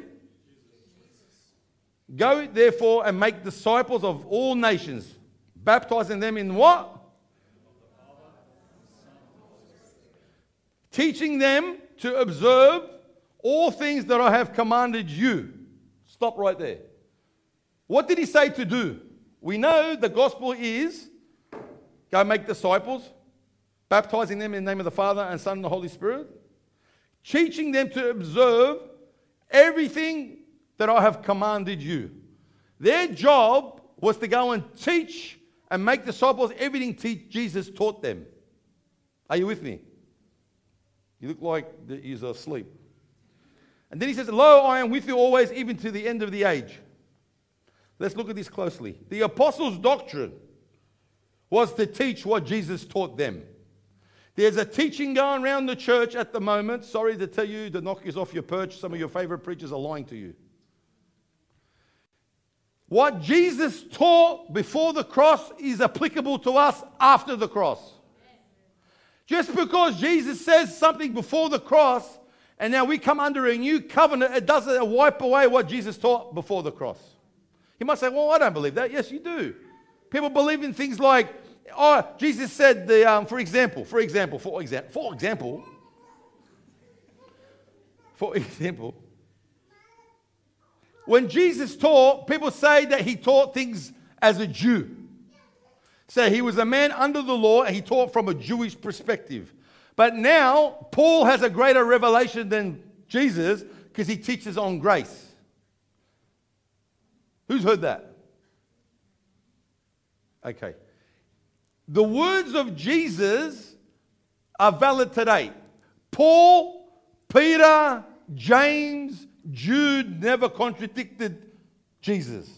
Go therefore and make disciples of all nations, baptizing them in what? Teaching them to observe all things that I have commanded you. Stop right there. What did he say to do? We know the gospel is go make disciples, baptizing them in the name of the Father and Son and the Holy Spirit, teaching them to observe everything that I have commanded you. Their job was to go and teach and make disciples everything Jesus taught them. Are you with me? You look like you're asleep. And then he says, Lo, I am with you always, even to the end of the age. Let's look at this closely. The apostles' doctrine was to teach what Jesus taught them. There's a teaching going around the church at the moment. Sorry to tell you to knock you off your perch. Some of your favorite preachers are lying to you. What Jesus taught before the cross is applicable to us after the cross. Just because Jesus says something before the cross and now we come under a new covenant, it doesn't wipe away what Jesus taught before the cross. You might say, Well, I don't believe that. Yes, you do. People believe in things like Oh, Jesus said, the, um, for example, for example, for example, for example, for example, when Jesus taught, people say that he taught things as a Jew. So he was a man under the law and he taught from a Jewish perspective. But now, Paul has a greater revelation than Jesus because he teaches on grace. Who's heard that? Okay. The words of Jesus are valid today. Paul, Peter, James, Jude never contradicted Jesus.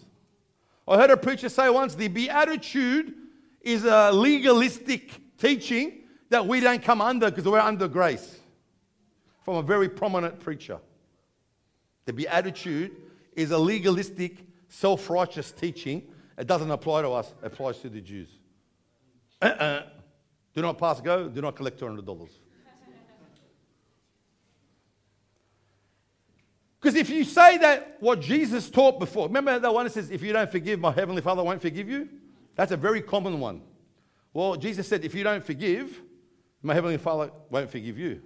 I heard a preacher say once the Beatitude is a legalistic teaching that we don't come under because we're under grace. From a very prominent preacher. The Beatitude is a legalistic, self righteous teaching. It doesn't apply to us, it applies to the Jews. Uh-uh. Do not pass go, do not collect $200. Because if you say that what Jesus taught before, remember that one that says, if you don't forgive, my heavenly Father won't forgive you? That's a very common one. Well, Jesus said, if you don't forgive, my heavenly Father won't forgive you.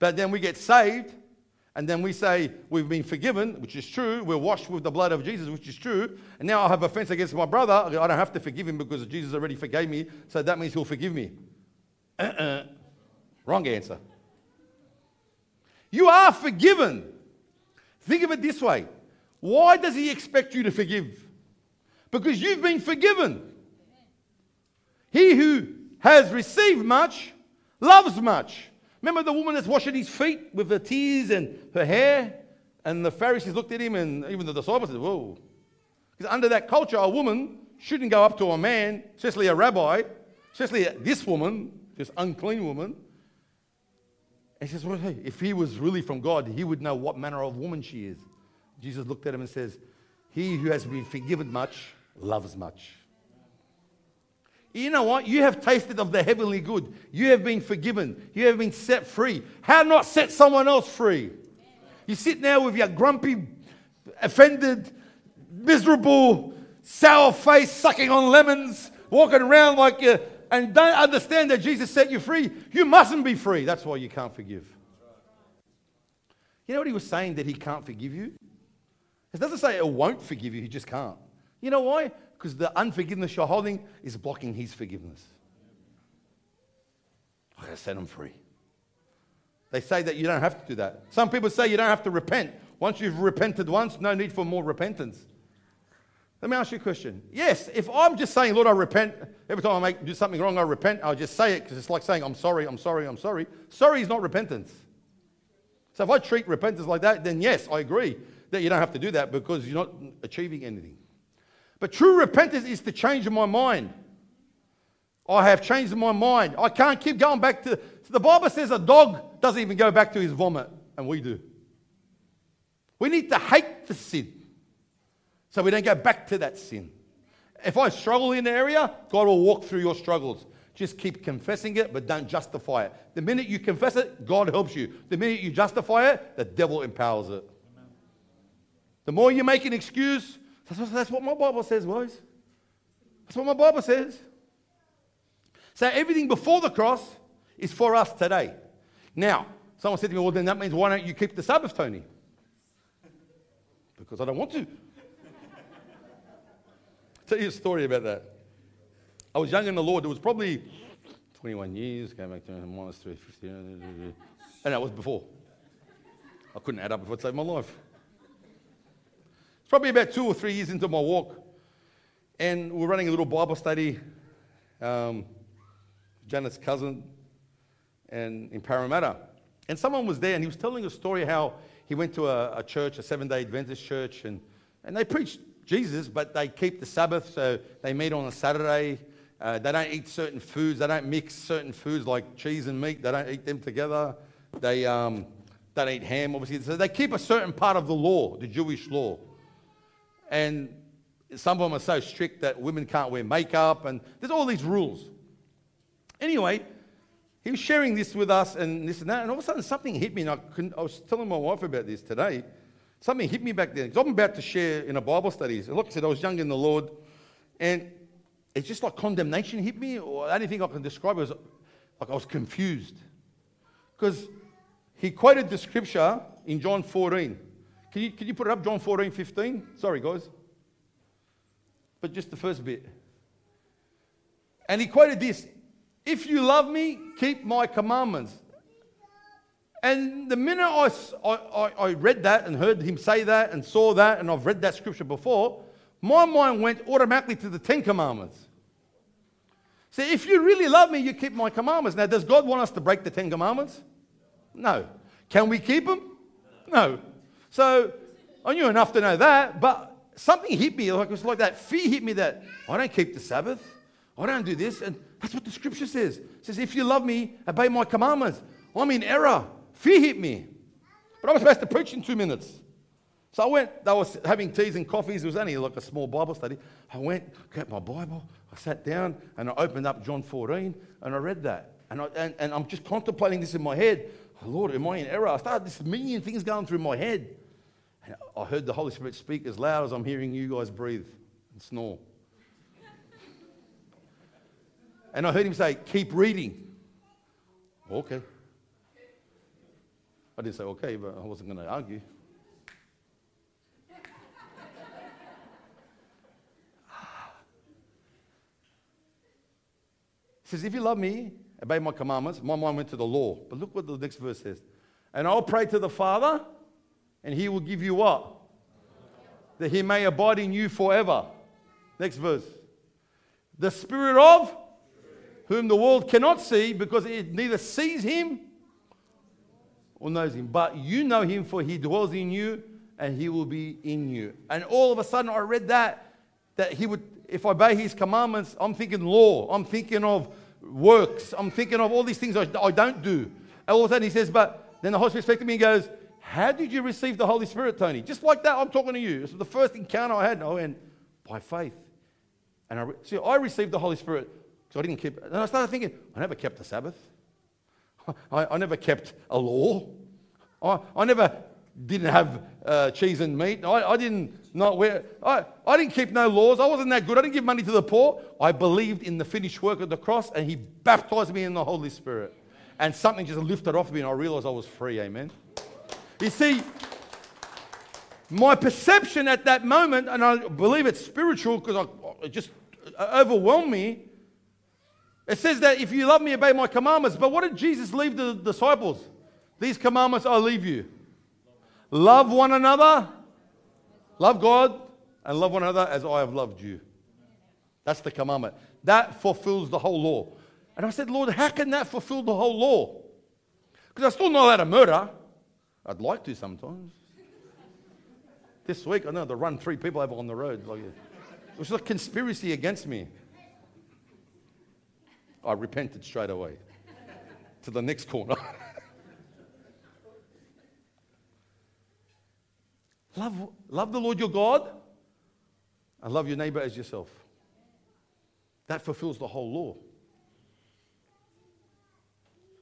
But then we get saved, and then we say we've been forgiven, which is true. We're washed with the blood of Jesus, which is true. And now I have offense against my brother. I don't have to forgive him because Jesus already forgave me. So that means he'll forgive me. Uh-uh. Wrong answer. You are forgiven. Think of it this way why does he expect you to forgive? Because you've been forgiven. He who has received much loves much. Remember the woman that's washing his feet with her tears and her hair? And the Pharisees looked at him, and even the disciples said, Whoa. Because under that culture, a woman shouldn't go up to a man, especially a rabbi, especially this woman, this unclean woman. He says, Well, hey, if he was really from God, he would know what manner of woman she is. Jesus looked at him and says, He who has been forgiven much loves much. You know what? You have tasted of the heavenly good. You have been forgiven. You have been set free. How not set someone else free? You sit now with your grumpy, offended, miserable, sour face, sucking on lemons, walking around like you, and don't understand that Jesus set you free. You mustn't be free. That's why you can't forgive. You know what he was saying that he can't forgive you? It doesn't say it won't forgive you, he just can't. You know why? because the unforgiveness you're holding is blocking his forgiveness. I gotta set them free. They say that you don't have to do that. Some people say you don't have to repent. Once you've repented once, no need for more repentance. Let me ask you a question. Yes, if I'm just saying, Lord, I repent, every time I make, do something wrong, I repent, I'll just say it because it's like saying, I'm sorry, I'm sorry, I'm sorry. Sorry is not repentance. So if I treat repentance like that, then yes, I agree that you don't have to do that because you're not achieving anything. But true repentance is to change my mind. I have changed my mind. I can't keep going back to. So The Bible says a dog doesn't even go back to his vomit, and we do. We need to hate the sin so we don't go back to that sin. If I struggle in the area, God will walk through your struggles. Just keep confessing it, but don't justify it. The minute you confess it, God helps you. The minute you justify it, the devil empowers it. The more you make an excuse, that's what, that's what my Bible says, boys. That's what my Bible says. So everything before the cross is for us today. Now, someone said to me, well, then that means why don't you keep the Sabbath, Tony? Because I don't want to. Tell you a story about that. I was young in the Lord. It was probably 21 years, came back to monastery, 15, and that was before. I couldn't add up if I'd saved my life It's probably about two or three years into my walk, and we're running a little Bible study. Um, Janet's cousin, and in Parramatta, and someone was there, and he was telling a story how he went to a, a church, a Seventh-day Adventist church, and and they preach Jesus, but they keep the Sabbath, so they meet on a Saturday, Uh, they don't eat certain foods. They don't mix certain foods like cheese and meat. They don't eat them together. They, um, don't eat ham, obviously. So they keep a certain part of the law, the Jewish law. And some of them are so strict that women can't wear makeup, and there's all these rules. Anyway, he was sharing this with us and this and that, and all of a sudden something hit me, and I, couldn't, I was telling my wife about this today. Something hit me back then, because I'm about to share in a Bible study. And like I said, I was young in the Lord, and it's just like condemnation hit me, or anything I can describe was like I was confused. Because he quoted the scripture in John 14. Can you, can you put it up, John 14, 15? Sorry, guys. But just the first bit. And he quoted this If you love me, keep my commandments. And the minute I, I, I read that and heard him say that and saw that, and I've read that scripture before, my mind went automatically to the Ten Commandments. See, if you really love me, you keep my commandments. Now, does God want us to break the Ten Commandments? No. Can we keep them? No. So I knew enough to know that, but something hit me. Like it was like that fear hit me that I don't keep the Sabbath. I don't do this. And that's what the scripture says. It says, if you love me, obey my commandments. I'm in error. Fear hit me. But I was supposed to preach in two minutes. So I went, they was having teas and coffees. It was only like a small Bible study. I went, got my Bible, I sat down and I opened up John 14 and I read that. And, I, and, and I'm just contemplating this in my head. Lord, am I in error? I started this million things going through my head. And I heard the Holy Spirit speak as loud as I'm hearing you guys breathe and snore. and I heard him say, Keep reading. Okay. I didn't say okay, but I wasn't going to argue. He says, If you love me, obey my commandments. My mind went to the law. But look what the next verse says. And I'll pray to the Father, and he will give you what? That he may abide in you forever. Next verse. The Spirit of whom the world cannot see because it neither sees him or knows him. But you know him, for he dwells in you and he will be in you. And all of a sudden, I read that, that he would, if I obey his commandments, I'm thinking law, I'm thinking of works, I'm thinking of all these things I, I don't do. And all of a sudden, he says, but then the Holy Spirit speaks to me and goes, How did you receive the Holy Spirit, Tony? Just like that, I'm talking to you. Was the first encounter I had. And By faith. And I, see, I received the Holy Spirit because I didn't keep, and I started thinking, I never kept the Sabbath. I, I never kept a law. I, I never didn't have uh, cheese and meat. I, I didn't not wear. I, I didn't keep no laws. I wasn't that good. I didn't give money to the poor. I believed in the finished work of the cross, and He baptized me in the Holy Spirit. And something just lifted off me, and I realized I was free. Amen. You see, my perception at that moment, and I believe it's spiritual because it just overwhelmed me. It says that if you love me, obey my commandments. But what did Jesus leave the disciples? These commandments I leave you. Love one another, love God, and love one another as I have loved you. That's the commandment. That fulfills the whole law. And I said, Lord, how can that fulfill the whole law? Because I still not allowed to murder. I'd like to sometimes. this week, I know to run three people over on the road. Like, it was a conspiracy against me. I repented straight away to the next corner. love, love the Lord your God and love your neighbor as yourself. That fulfills the whole law.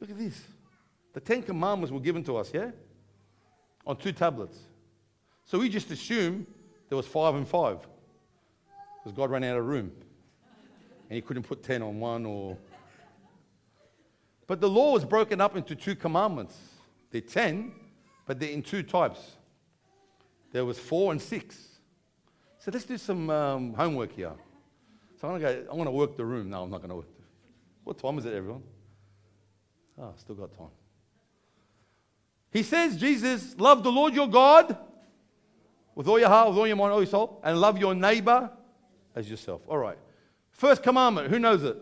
Look at this. The Ten Commandments were given to us, yeah? On two tablets. So we just assume there was five and five. Because God ran out of room. And he couldn't put ten on one or but the law was broken up into two commandments. They're 10, but they're in two types. There was four and six. So let's do some um, homework here. So I'm going to go, I want to work the room. No, I'm not going to work. What time is it, everyone? Oh, still got time. He says, Jesus, love the Lord your God with all your heart, with all your mind, all your soul, and love your neighbor as yourself. All right. First commandment, who knows it?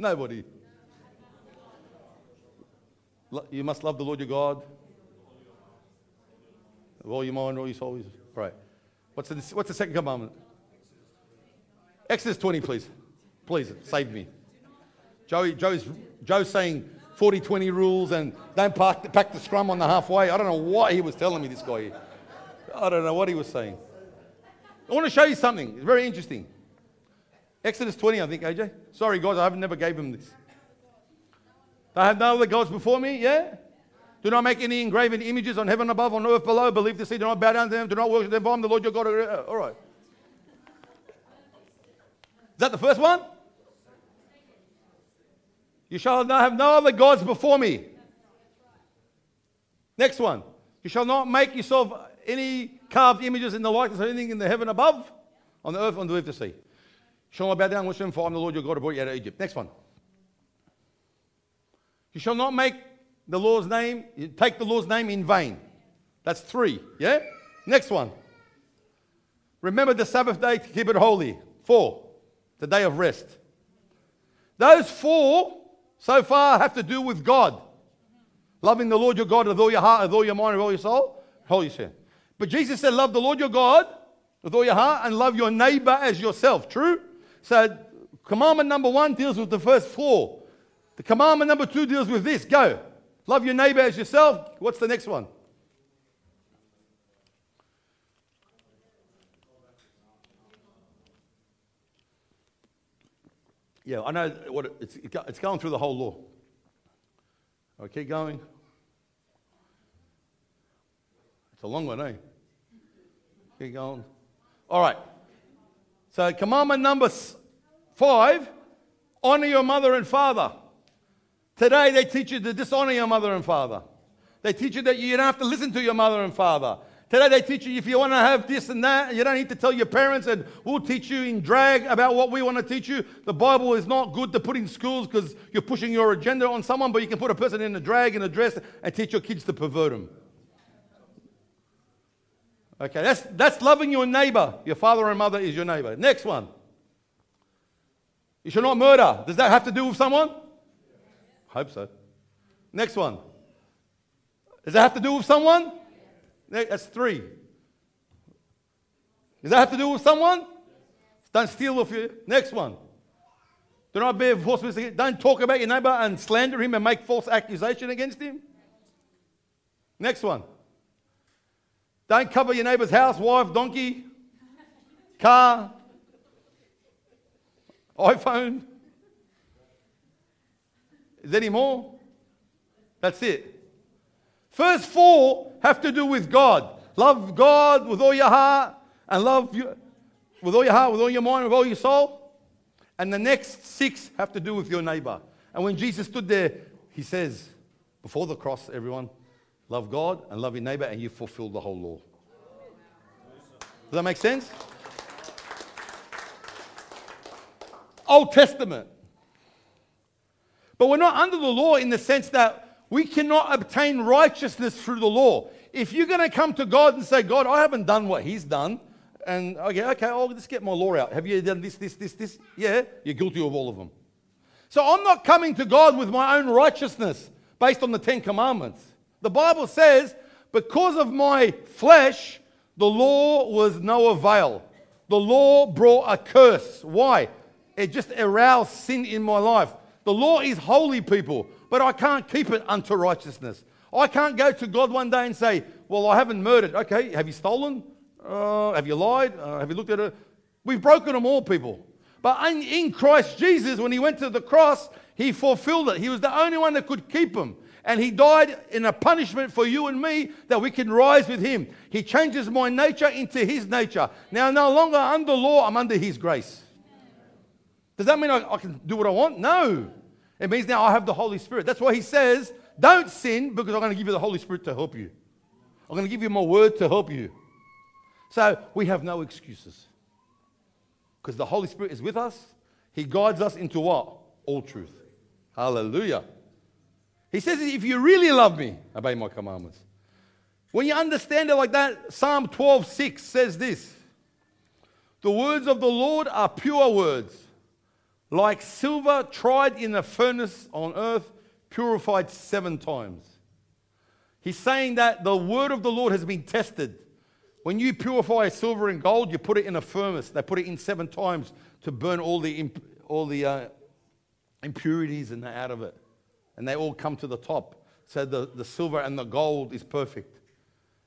Nobody. You must love the Lord your God with all your mind, all your soul. Right. What's the, what's the second commandment? Exodus 20, please. Please, save me. Joey, Joe's, Joe's saying 40 20 rules and don't pack, pack the scrum on the halfway. I don't know what he was telling me, this guy. I don't know what he was saying. I want to show you something. It's very interesting. Exodus 20, I think, AJ. Sorry, guys, I haven't never gave him this. I have no other gods before me, yeah? Do not make any engraven images on heaven above, on earth below. Believe the sea. Do not bow down to them. Do not worship them. I'm the Lord your God. Uh, all right. Is that the first one? You shall not have no other gods before me. Next one. You shall not make yourself any carved images in the likeness of anything in the heaven above, on the earth, on the earth, the sea. Shall not bow down worship him, for I am the Lord your God who brought you out of Egypt. Next one. You shall not make the Lord's name, take the Lord's name in vain. That's three. Yeah? Next one. Remember the Sabbath day to keep it holy. Four. The day of rest. Those four so far have to do with God. Loving the Lord your God with all your heart, with all your mind, with all your soul. Holy Spirit. But Jesus said, Love the Lord your God with all your heart and love your neighbor as yourself. True? So, commandment number one deals with the first four. The commandment number two deals with this go. Love your neighbor as yourself. What's the next one? Yeah, I know what it, it's, it's going through the whole law. Keep going. It's a long one, eh? Keep going. All right. So, commandment number five honor your mother and father. Today, they teach you to dishonor your mother and father. They teach you that you don't have to listen to your mother and father. Today, they teach you if you want to have this and that, you don't need to tell your parents, and we'll teach you in drag about what we want to teach you. The Bible is not good to put in schools because you're pushing your agenda on someone, but you can put a person in a drag and a dress and teach your kids to pervert them. Okay, that's, that's loving your neighbor. Your father and mother is your neighbor. Next one. You should not murder. Does that have to do with someone? I Hope so. Next one. Does that have to do with someone? That's three. Does that have to do with someone? Don't steal off you. Next one. Do not bear false witness. Don't talk about your neighbor and slander him and make false accusation against him. Next one. Don't cover your neighbor's house, wife, donkey, car, iPhone. Is there any more? That's it. First four have to do with God. Love God with all your heart and love you with all your heart, with all your mind, with all your soul. And the next six have to do with your neighbor. And when Jesus stood there, he says, before the cross, everyone, love God and love your neighbor, and you fulfill the whole law. Does that make sense? Old Testament. But we're not under the law in the sense that we cannot obtain righteousness through the law. If you're going to come to God and say, God, I haven't done what He's done, and okay, okay, I'll just get my law out. Have you done this, this, this, this? Yeah, you're guilty of all of them. So I'm not coming to God with my own righteousness based on the Ten Commandments. The Bible says, because of my flesh, the law was no avail. The law brought a curse. Why? It just aroused sin in my life. The law is holy, people, but I can't keep it unto righteousness. I can't go to God one day and say, Well, I haven't murdered. Okay, have you stolen? Uh, have you lied? Uh, have you looked at it? We've broken them all, people. But in, in Christ Jesus, when he went to the cross, he fulfilled it. He was the only one that could keep them. And he died in a punishment for you and me that we can rise with him. He changes my nature into his nature. Now, no longer under law, I'm under his grace. Does that mean I, I, can do what I want? No. It means now I have the Holy Spirit. That's why he says, don't sin because I'm going to give you the Holy Spirit to help you. I'm going to give you my word to help you. So we have no excuses. Because the Holy Spirit is with us. He guides us into what? All truth. Hallelujah. He says, if you really love me, obey my commandments. When you understand it like that, Psalm 12, 6 says this The words of the Lord are pure words like silver tried in a furnace on earth, purified seven times. He's saying that the word of the Lord has been tested. When you purify silver and gold, you put it in a furnace. They put it in seven times to burn all the, imp- all the uh, impurities and out of it. And they all come to the top. So the, the silver and the gold is perfect.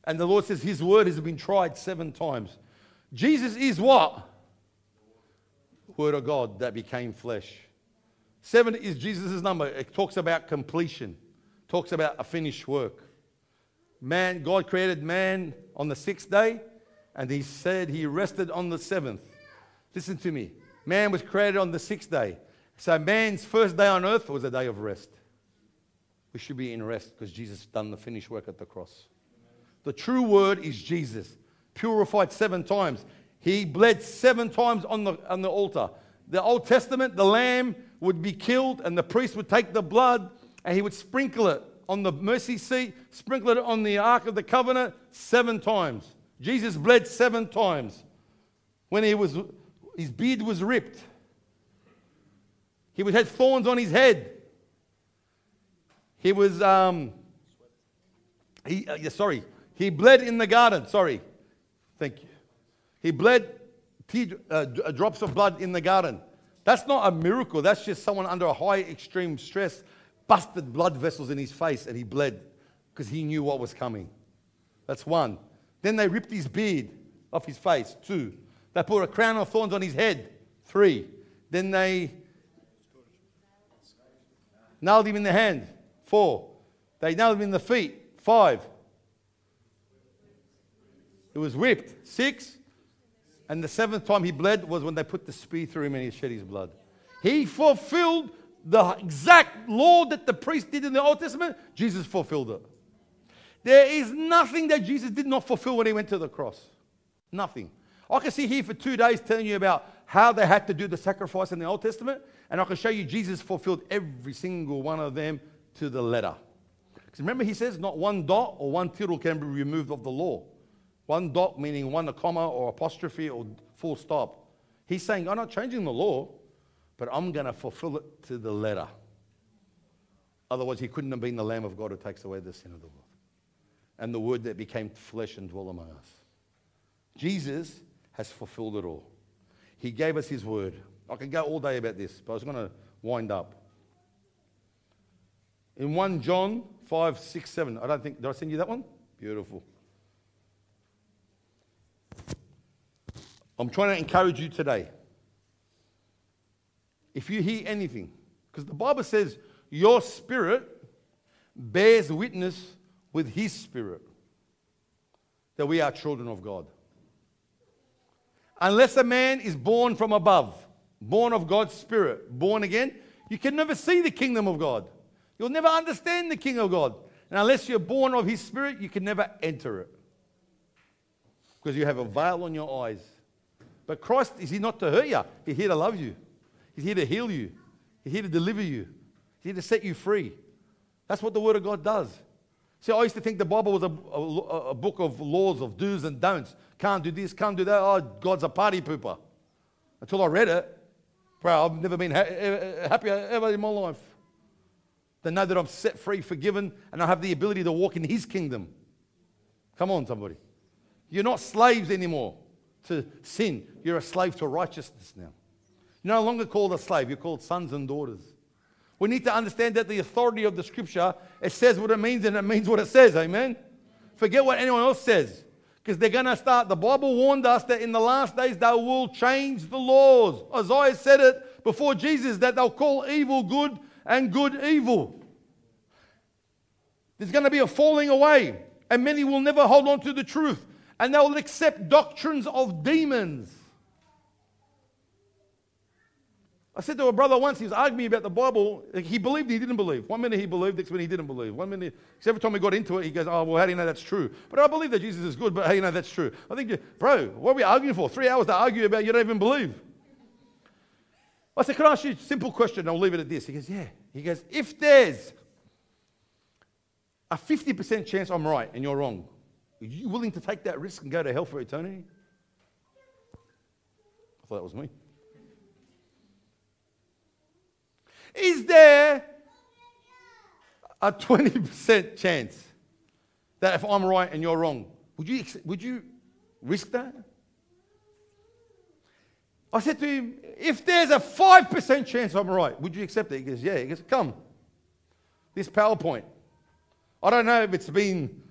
And the Lord says his word has been tried seven times. Jesus is what? Word of God that became flesh. Seven is Jesus' number. It talks about completion, talks about a finished work. Man, God created man on the sixth day, and he said he rested on the seventh. Listen to me. Man was created on the sixth day. So man's first day on earth was a day of rest. We should be in rest because Jesus done the finished work at the cross. The true word is Jesus, purified seven times. He bled seven times on the, on the altar. The Old Testament, the lamb would be killed, and the priest would take the blood and he would sprinkle it on the mercy seat, sprinkle it on the Ark of the Covenant seven times. Jesus bled seven times. When he was, his beard was ripped, he had thorns on his head. He was, um, he, uh, yeah, sorry, he bled in the garden. Sorry. Thank you. He bled tea, uh, uh, drops of blood in the garden. That's not a miracle. That's just someone under a high extreme stress busted blood vessels in his face and he bled because he knew what was coming. That's one. Then they ripped his beard off his face. Two. They put a crown of thorns on his head. Three. Then they nailed him in the hand. Four. They nailed him in the feet. Five. It was whipped. Six. And the seventh time he bled was when they put the spear through him and he shed his blood. He fulfilled the exact law that the priest did in the Old Testament. Jesus fulfilled it. There is nothing that Jesus did not fulfill when he went to the cross. Nothing. I can sit here for two days telling you about how they had to do the sacrifice in the Old Testament, and I can show you Jesus fulfilled every single one of them to the letter. Because remember, he says not one dot or one tittle can be removed of the law. One dot meaning one comma or apostrophe or full stop. He's saying, I'm not changing the law, but I'm going to fulfill it to the letter. Otherwise, he couldn't have been the Lamb of God who takes away the sin of the world. And the Word that became flesh and dwelt among us. Jesus has fulfilled it all. He gave us His Word. I could go all day about this, but I was going to wind up. In 1 John 5, 6, 7, I don't think, did I send you that one? Beautiful. I'm trying to encourage you today. If you hear anything, because the Bible says your spirit bears witness with his spirit that we are children of God. Unless a man is born from above, born of God's spirit, born again, you can never see the kingdom of God. You'll never understand the king of God. And unless you're born of his spirit, you can never enter it. Because you have a veil on your eyes. But Christ, is he not to hurt you? He's here to love you. He's here to heal you. He's here to deliver you. He's here to set you free. That's what the Word of God does. See, I used to think the Bible was a, a, a, book of laws, of do's and don'ts. Can't do this, can't do that. Oh, God's a party pooper. Until I read it, bro, I've never been ha- happier ever in my life. To know that I'm set free, forgiven, and I have the ability to walk in His kingdom. Come on, somebody. You're not slaves anymore to sin. You're a slave to righteousness now. You're no longer called a slave, you're called sons and daughters. We need to understand that the authority of the scripture, it says what it means and it means what it says. Amen? Forget what anyone else says. Because they're going to start. The Bible warned us that in the last days they will change the laws. Isaiah said it before Jesus that they'll call evil good and good evil. There's going to be a falling away, and many will never hold on to the truth, and they'll accept doctrines of demons. I said to a brother once, he was arguing about the Bible. He believed, he didn't believe. One minute he believed, next minute he didn't believe. One minute, because every time we got into it, he goes, Oh, well, how do you know that's true? But I believe that Jesus is good, but how do you know that's true? I think, bro, what are we arguing for? Three hours to argue about you don't even believe. I said, Can I ask you a simple question? I'll leave it at this. He goes, Yeah. He goes, If there's a 50% chance I'm right and you're wrong, are you willing to take that risk and go to hell for eternity? I thought that was me. Is there a 20% chance that if I'm right and you're wrong, would you, would you risk that? I said to him, if there's a 5% chance I'm right, would you accept it? He goes, yeah. He goes, come. This PowerPoint. I don't know if it's been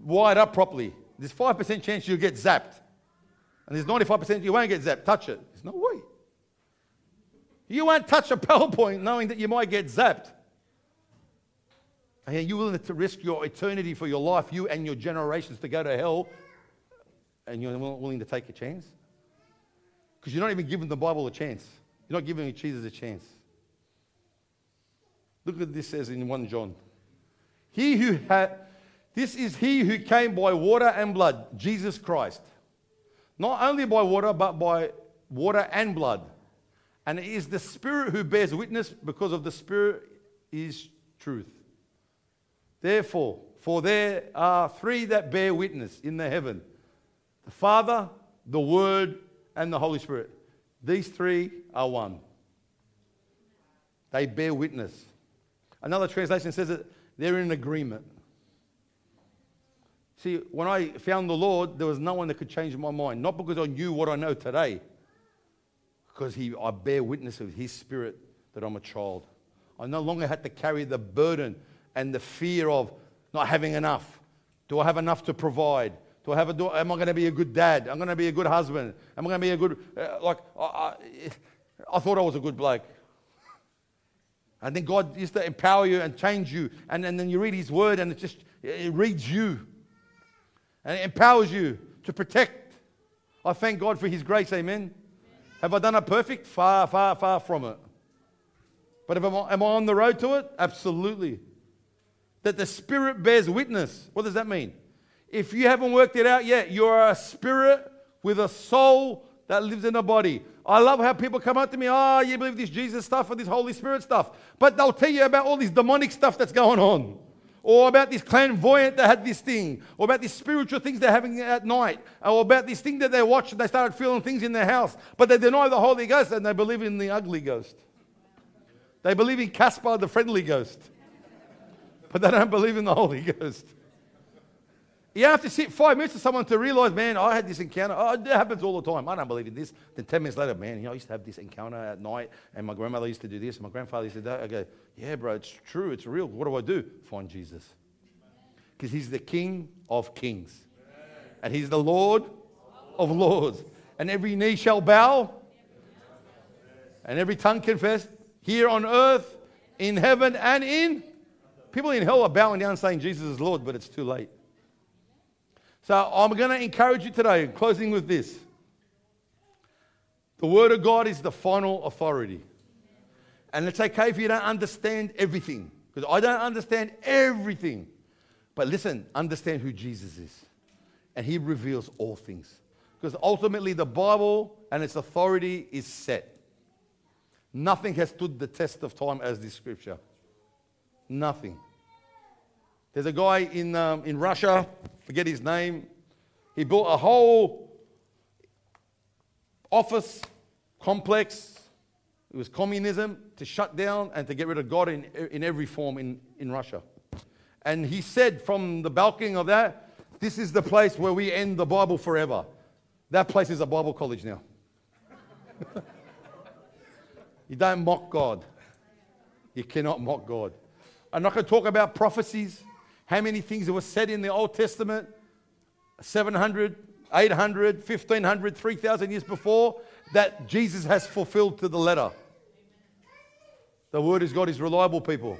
wired up properly. There's 5% chance you'll get zapped. And there's 95% you won't get zapped. Touch it. There's no way. You won't touch a PowerPoint knowing that you might get zapped. And you're willing to risk your eternity for your life, you and your generations to go to hell, and you're willing to take a chance? Because you're not even giving the Bible a chance. You're not giving Jesus a chance. Look at this says in 1 John. He who had this is he who came by water and blood, Jesus Christ. Not only by water, but by water and blood. And it is the Spirit who bears witness because of the Spirit is truth. Therefore, for there are three that bear witness in the heaven the Father, the Word, and the Holy Spirit. These three are one. They bear witness. Another translation says that they're in agreement. See, when I found the Lord, there was no one that could change my mind. Not because I knew what I know today, because he, I bear witness of His Spirit that I'm a child. I no longer had to carry the burden and the fear of not having enough. Do I have enough to provide? Have a, do, am I going to be a good dad? I'm going to be a good husband. Am I going to be a good, uh, like, I, I, thought I was a good bloke. I think God used to empower you and change you. And, and then you read His Word and it just it reads you. And it empowers you to protect. I thank God for His grace. Amen. Have I done it perfect? Far, far, far from it. But I, am I on the road to it? Absolutely. That the Spirit bears witness. What does that mean? If you haven't worked it out yet, you're a spirit with a soul that lives in a body. I love how people come up to me, oh, you believe this Jesus stuff or this Holy Spirit stuff. But they'll tell you about all this demonic stuff that's going on. Or about this clairvoyant that had this thing. Or about these spiritual things they're having at night. Or about this thing that they watch and they started feeling things in their house. But they deny the Holy Ghost and they believe in the ugly ghost. They believe in Casper the friendly ghost. But they don't believe in the Holy Ghost. You have to sit five minutes with someone to realize, man, I had this encounter. Oh, it happens all the time. I don't believe in this. Then 10 minutes later, man, you know, I used to have this encounter at night, and my grandmother used to do this, and my grandfather used to do that. I go, yeah, bro, it's true. It's real. What do I do? Find Jesus. Because he's the King of kings, and he's the Lord of lords. And every knee shall bow, and every tongue confess here on earth, in heaven, and in. People in hell are bowing down saying Jesus is Lord, but it's too late. So I'm going to encourage you today, closing with this. The Word of God is the final authority. And it's okay if you don't understand everything, because I don't understand everything. But listen, understand who Jesus is. And He reveals all things. Because ultimately, the Bible and its authority is set. Nothing has stood the test of time as this scripture. Nothing. There's a guy in, um, in Russia, forget his name. He built a whole office complex. It was communism to shut down and to get rid of God in, in every form in, in Russia. And he said from the balcony of that, this is the place where we end the Bible forever. That place is a Bible college now. you don't mock God. You cannot mock God. I'm not going to talk about prophecies how many things that were said in the Old Testament 700, 800, 1500, 3000 years before that Jesus has fulfilled to the letter. The word is God is reliable, people.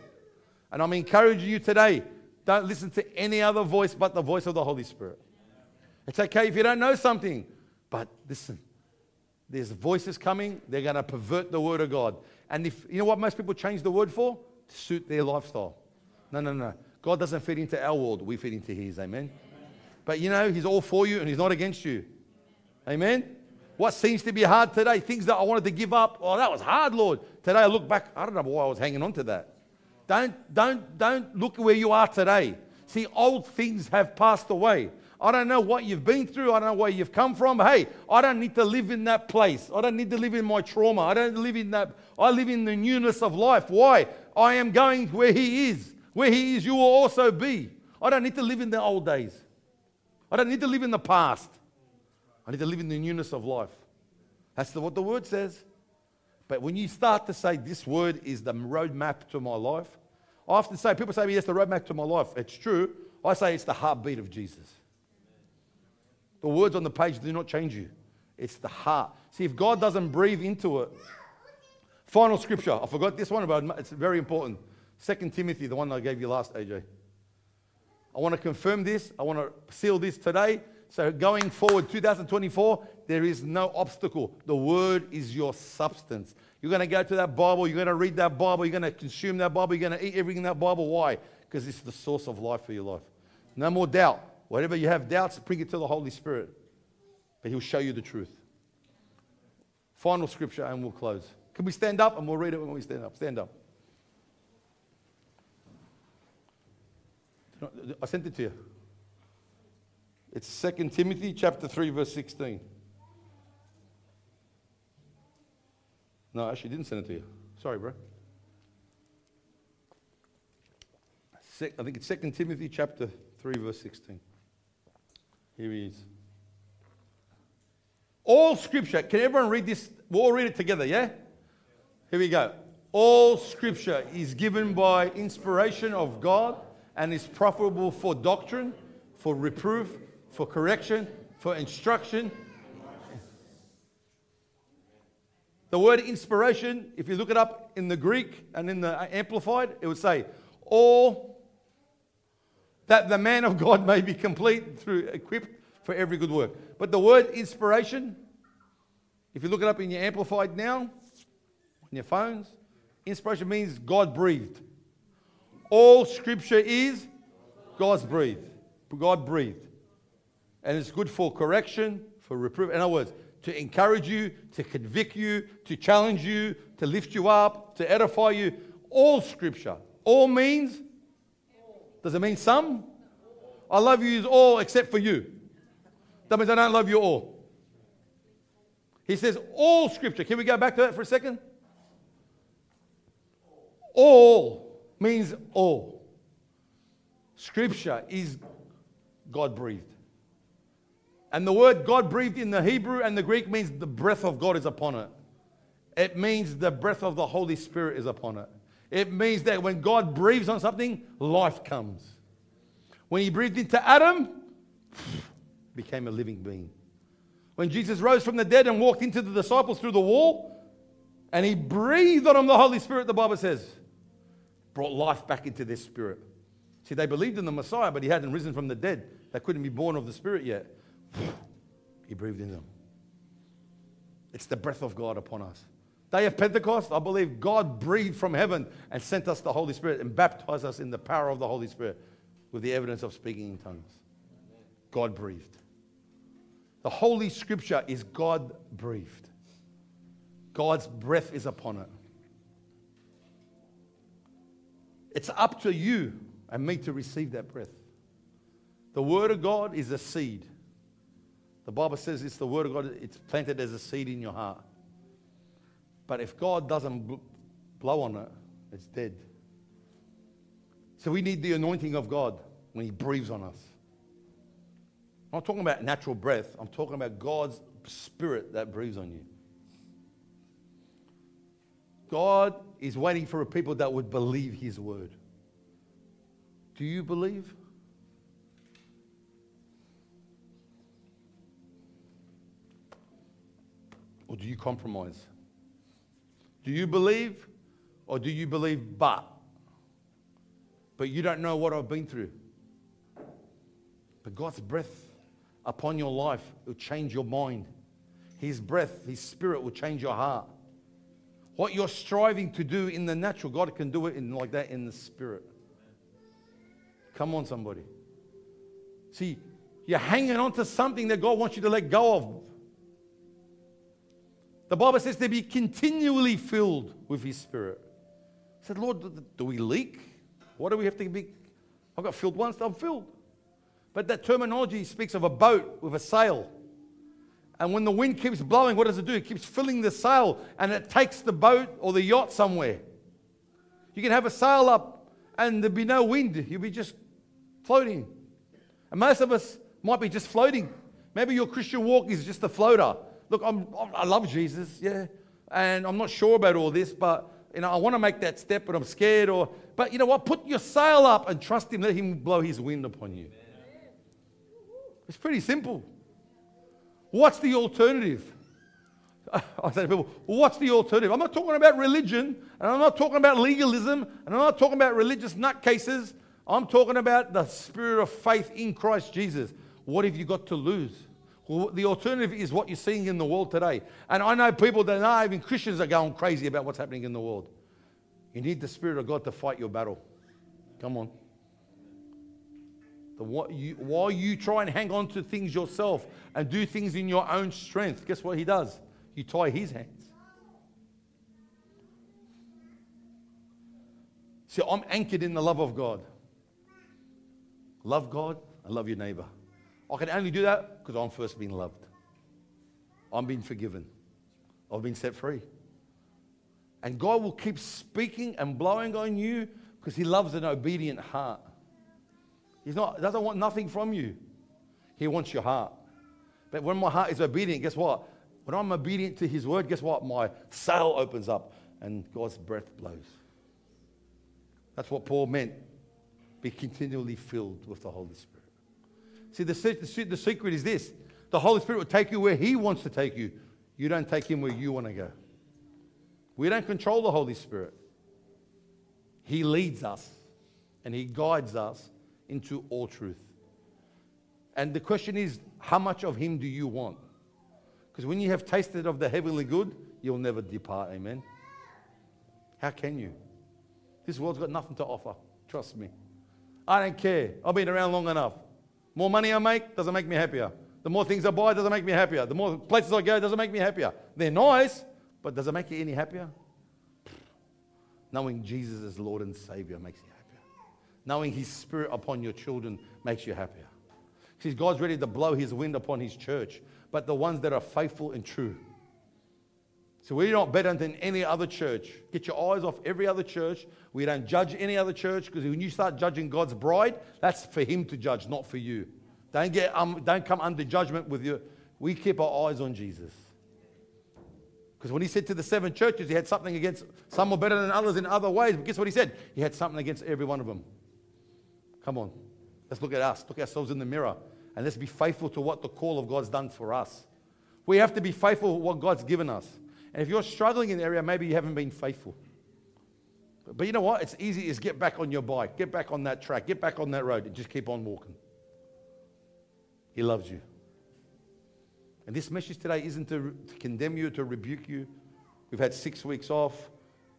And I'm encouraging you today don't listen to any other voice but the voice of the Holy Spirit. It's okay if you don't know something, but listen, there's voices coming, they're going to pervert the word of God. And if you know what most people change the word for? To suit their lifestyle. No, no, no. God doesn't fit into our world, we fit into His. Amen? Amen? But you know, He's all for you and He's not against you. Amen? What seems to be hard today, things that I wanted to give up, oh, that was hard, Lord. Today I look back, I don't know why I was hanging on to that. Don't, don't, don't look where you are today. See, old things have passed away. I don't know what you've been through. I don't know where you've come from. Hey, I don't need to live in that place. I don't need to live in my trauma. I don't live in that. I live in the newness of life. Why? I am going where He is. Where He is, you will also be. I don't need to live in the old days. I don't need to live in the past. I need to live in the newness of life. That's the, what the word says. But when you start to say this word is the roadmap to my life, I often say, people say yes, the roadmap to my life. It's true. I say it's the heartbeat of Jesus. The words on the page do not change you. It's the heart. See, if God doesn't breathe into it, final scripture. I forgot this one, but it's very important. Second Timothy, the one I gave you last, AJ. I want to confirm this. I want to seal this today. So going forward, 2024, there is no obstacle. The word is your substance. You're going to go to that Bible, you're going to read that Bible, you're going to consume that Bible, you're going to eat everything in that Bible. Why? Because it's the source of life for your life. No more doubt. Whatever you have doubts, bring it to the Holy Spirit. But He'll show you the truth. Final scripture, and we'll close. Can we stand up and we'll read it when we stand up? Stand up. I sent it to you. It's 2 Timothy chapter 3, verse 16. No, I actually didn't send it to you. Sorry, bro. I think it's 2 Timothy chapter 3, verse 16. Here he is. All scripture, can everyone read this? We'll all read it together, yeah? Here we go. All scripture is given by inspiration of God and is profitable for doctrine, for reproof, for correction, for instruction. The word inspiration, if you look it up in the Greek and in the Amplified, it would say, all that the man of God may be complete through equipped for every good work. But the word inspiration, if you look it up in your Amplified now, on your phones, inspiration means God breathed. All scripture is God's breathed. God breathed. And it's good for correction, for reproof. In other words, to encourage you, to convict you, to challenge you, to lift you up, to edify you. All scripture. All means, does it mean some? I love you is all except for you. That means I don't love you all. He says all scripture. Can we go back to that for a second? All means all. Scripture is God breathed. And the word God breathed in the Hebrew and the Greek means the breath of God is upon it. It means the breath of the Holy Spirit is upon it. It means that when God breathes on something, life comes. When he breathed into Adam, became a living being. When Jesus rose from the dead and walked into the disciples through the wall, and he breathed on them the Holy Spirit, the Bible says, brought life back into their spirit. See, they believed in the Messiah, but he hadn't risen from the dead. They couldn't be born of the Spirit yet. He breathed in them. It's the breath of God upon us. Day of Pentecost, I believe God breathed from heaven and sent us the Holy Spirit and baptized us in the power of the Holy Spirit with the evidence of speaking in tongues. God breathed. The Holy Scripture is God breathed. God's breath is upon it. It's up to you and me to receive that breath. The Word of God is a seed. The Bible says it's the Word of God, it's planted as a seed in your heart. But if God doesn't blow on it, it's dead. So we need the anointing of God when He breathes on us. I'm not talking about natural breath, I'm talking about God's Spirit that breathes on you. God is waiting for a people that would believe His word. Do you believe? Or do you compromise? Do you believe or do you believe but? But you don't know what I've been through. But God's breath upon your life will change your mind. His breath, His spirit will change your heart. What you're striving to do in the natural, God can do it in like that in the spirit. Come on, somebody. See, you're hanging on to something that God wants you to let go of. The Bible says to be continually filled with His Spirit. I said, Lord, do we leak? What do we have to be? I got filled once, I'm filled. But that terminology speaks of a boat with a sail. And when the wind keeps blowing, what does it do? It keeps filling the sail and it takes the boat or the yacht somewhere. You can have a sail up and there'd be no wind. You'd be just floating. And most of us might be just floating Maybe your Christian walk is just a floater. Look, I'm, I love Jesus, yeah, and I'm not sure about all this, but you know, I want to make that step, but I'm scared. Or, but you know what? Put your sail up and trust Him. Let Him blow His wind upon you. It's pretty simple. What's the alternative? I say to people, what's the alternative? I'm not talking about religion, and I'm not talking about legalism, and I'm not talking about religious nutcases. I'm talking about the spirit of faith in Christ Jesus. What have you got to lose? Well, the alternative is what you're seeing in the world today. And I know people that are even Christians are going crazy about what's happening in the world. You need the Spirit of God to fight your battle. Come on. You, while you try and hang on to things yourself and do things in your own strength, guess what he does? You tie his hands. See, I'm anchored in the love of God. Love God and love your neighbor. I can only do that because I'm first being loved. I'm being forgiven. I've been set free. And God will keep speaking and blowing on you because He loves an obedient heart. He doesn't want nothing from you. He wants your heart. But when my heart is obedient, guess what? When I'm obedient to His word, guess what? My sail opens up and God's breath blows. That's what Paul meant. Be continually filled with the Holy Spirit. See, the, the secret is this the Holy Spirit will take you where He wants to take you. You don't take Him where you want to go. We don't control the Holy Spirit. He leads us and He guides us into all truth. And the question is, how much of Him do you want? Because when you have tasted of the heavenly good, you'll never depart. Amen. How can you? This world's got nothing to offer. Trust me. I don't care. I've been around long enough. More money I make doesn't make me happier. The more things I buy doesn't make me happier. The more places I go doesn't make me happier. They're nice, but does it make you any happier? Knowing Jesus as Lord and Savior makes you. Knowing His Spirit upon your children makes you happier. See, God's ready to blow His wind upon His church, but the ones that are faithful and true. So we're not better than any other church. Get your eyes off every other church. We don't judge any other church because when you start judging God's bride, that's for Him to judge, not for you. Don't, get, um, don't come under judgment with you. We keep our eyes on Jesus. Because when he said to the seven churches, he had something against some were better than others in other ways. But guess what he said? He had something against every one of them. Come on. Let's look at us. Look ourselves in the mirror. And let's be faithful to what the call of God's done for us. We have to be faithful to what God's given us. And if you're struggling in the area, maybe you haven't been faithful. But you know what? It's easy is get back on your bike, get back on that track, get back on that road, and just keep on walking. He loves you. And this message today isn't to, to condemn you, to rebuke you. We've had six weeks off.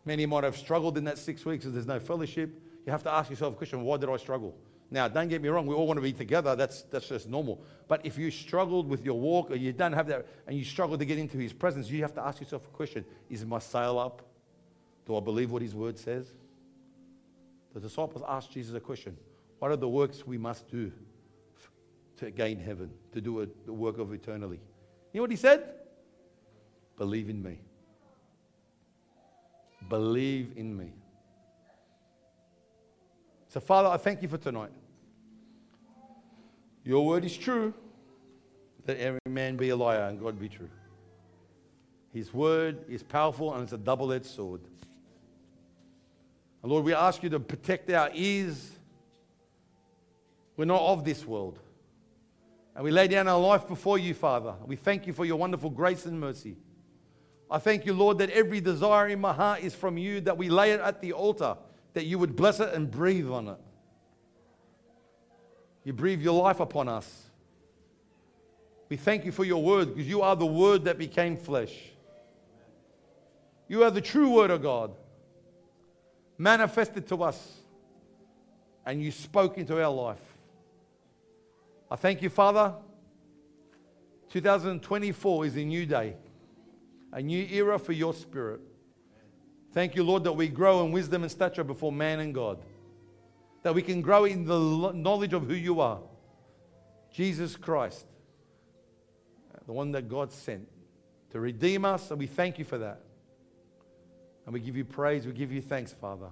Many might have struggled in that six weeks and there's no fellowship. You have to ask yourself a question why did I struggle? Now, don't get me wrong, we all want to be together. That's, that's just normal. But if you struggled with your walk or you don't have that and you struggle to get into his presence, you have to ask yourself a question Is my sail up? Do I believe what his word says? The disciples asked Jesus a question What are the works we must do to gain heaven, to do a, the work of eternally? You know what he said? Believe in me. Believe in me. So, Father, I thank you for tonight. Your word is true. Let every man be a liar and God be true. His word is powerful and it's a double edged sword. And Lord, we ask you to protect our ears. We're not of this world. And we lay down our life before you, Father. We thank you for your wonderful grace and mercy. I thank you, Lord, that every desire in my heart is from you, that we lay it at the altar, that you would bless it and breathe on it. You breathe your life upon us. We thank you for your word because you are the word that became flesh. You are the true word of God manifested to us and you spoke into our life. I thank you, Father. 2024 is a new day, a new era for your spirit. Thank you, Lord, that we grow in wisdom and stature before man and God. That we can grow in the knowledge of who you are Jesus Christ, the one that God sent to redeem us, and we thank you for that. And we give you praise, we give you thanks, Father.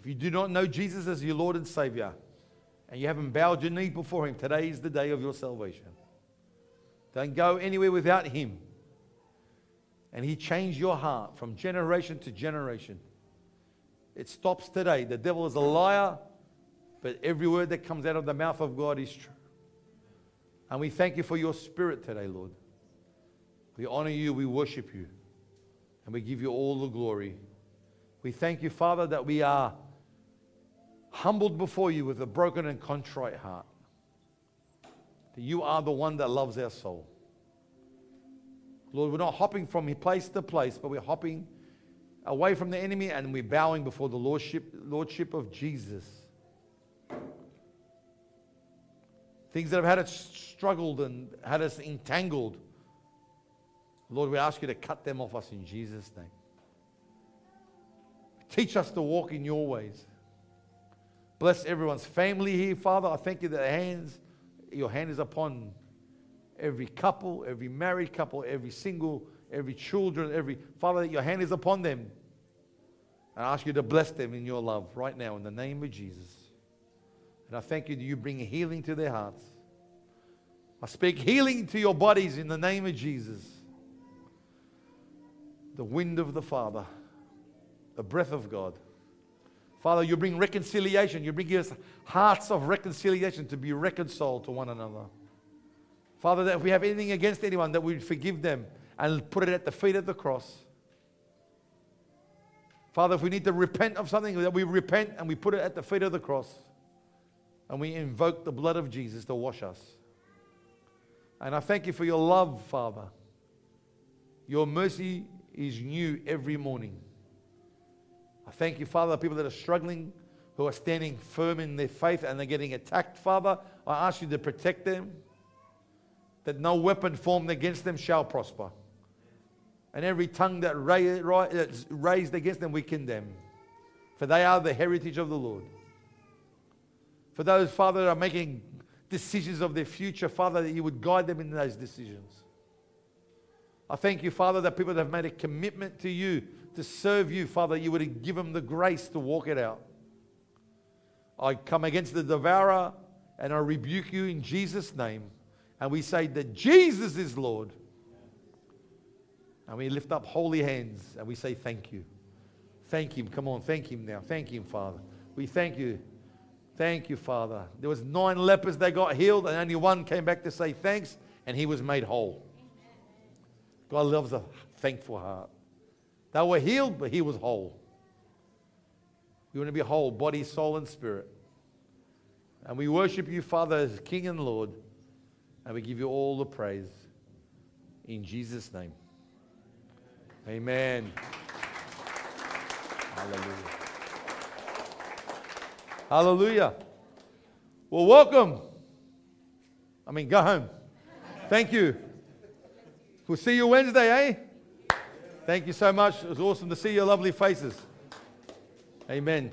If you do not know Jesus as your Lord and Savior, and you haven't bowed your knee before Him, today is the day of your salvation. Don't go anywhere without Him. And He changed your heart from generation to generation. It stops today. The devil is a liar, but every word that comes out of the mouth of God is true. And we thank you for your spirit today, Lord. We honor you, we worship you, and we give you all the glory. We thank you, Father, that we are humbled before you with a broken and contrite heart. That you are the one that loves our soul. Lord, we're not hopping from place to place, but we're hopping away from the enemy and we're bowing before the lordship, lordship of Jesus. Things that have had us struggled and had us entangled. Lord, we ask you to cut them off us in Jesus' name. Teach us to walk in your ways. Bless everyone's family here, Father. I thank you that hands, your hand is upon every couple, every married couple, every single, every children, every Father, that your hand is upon them. And I ask you to bless them in your love right now in the name of Jesus. And I thank you that you bring healing to their hearts. I speak healing to your bodies in the name of Jesus. The wind of the Father, the breath of God. Father, you bring reconciliation. You bring us hearts of reconciliation to be reconciled to one another. Father, that if we have anything against anyone, that we forgive them and put it at the feet of the cross. Father, if we need to repent of something, that we repent and we put it at the feet of the cross. And we invoke the blood of Jesus to wash us. And I thank you for your love, Father. Your mercy is new every morning. I thank you, Father, people that are struggling, who are standing firm in their faith and they're getting attacked, Father. I ask you to protect them, that no weapon formed against them shall prosper. And every tongue that is raised against them, we condemn. For they are the heritage of the Lord. For those, Father, that are making decisions of their future, Father, that you would guide them in those decisions. I thank you, Father, that people that have made a commitment to you to serve you, Father, you would give them the grace to walk it out. I come against the devourer and I rebuke you in Jesus' name. And we say that Jesus is Lord. And we lift up holy hands and we say thank you. Thank him. Come on, thank him now. Thank him, Father. We thank you. Thank you, Father. There was nine lepers that got healed and only one came back to say thanks and he was made whole. God loves a thankful heart. They were healed, but he was whole. We want to be whole, body, soul, and spirit. And we worship you, Father, as King and Lord. And we give you all the praise. In Jesus' name. Amen. Hallelujah. Hallelujah. Well, welcome. I mean, go home. Thank you. We'll see you Wednesday, eh? Thank you so much. It was awesome to see your lovely faces. Amen.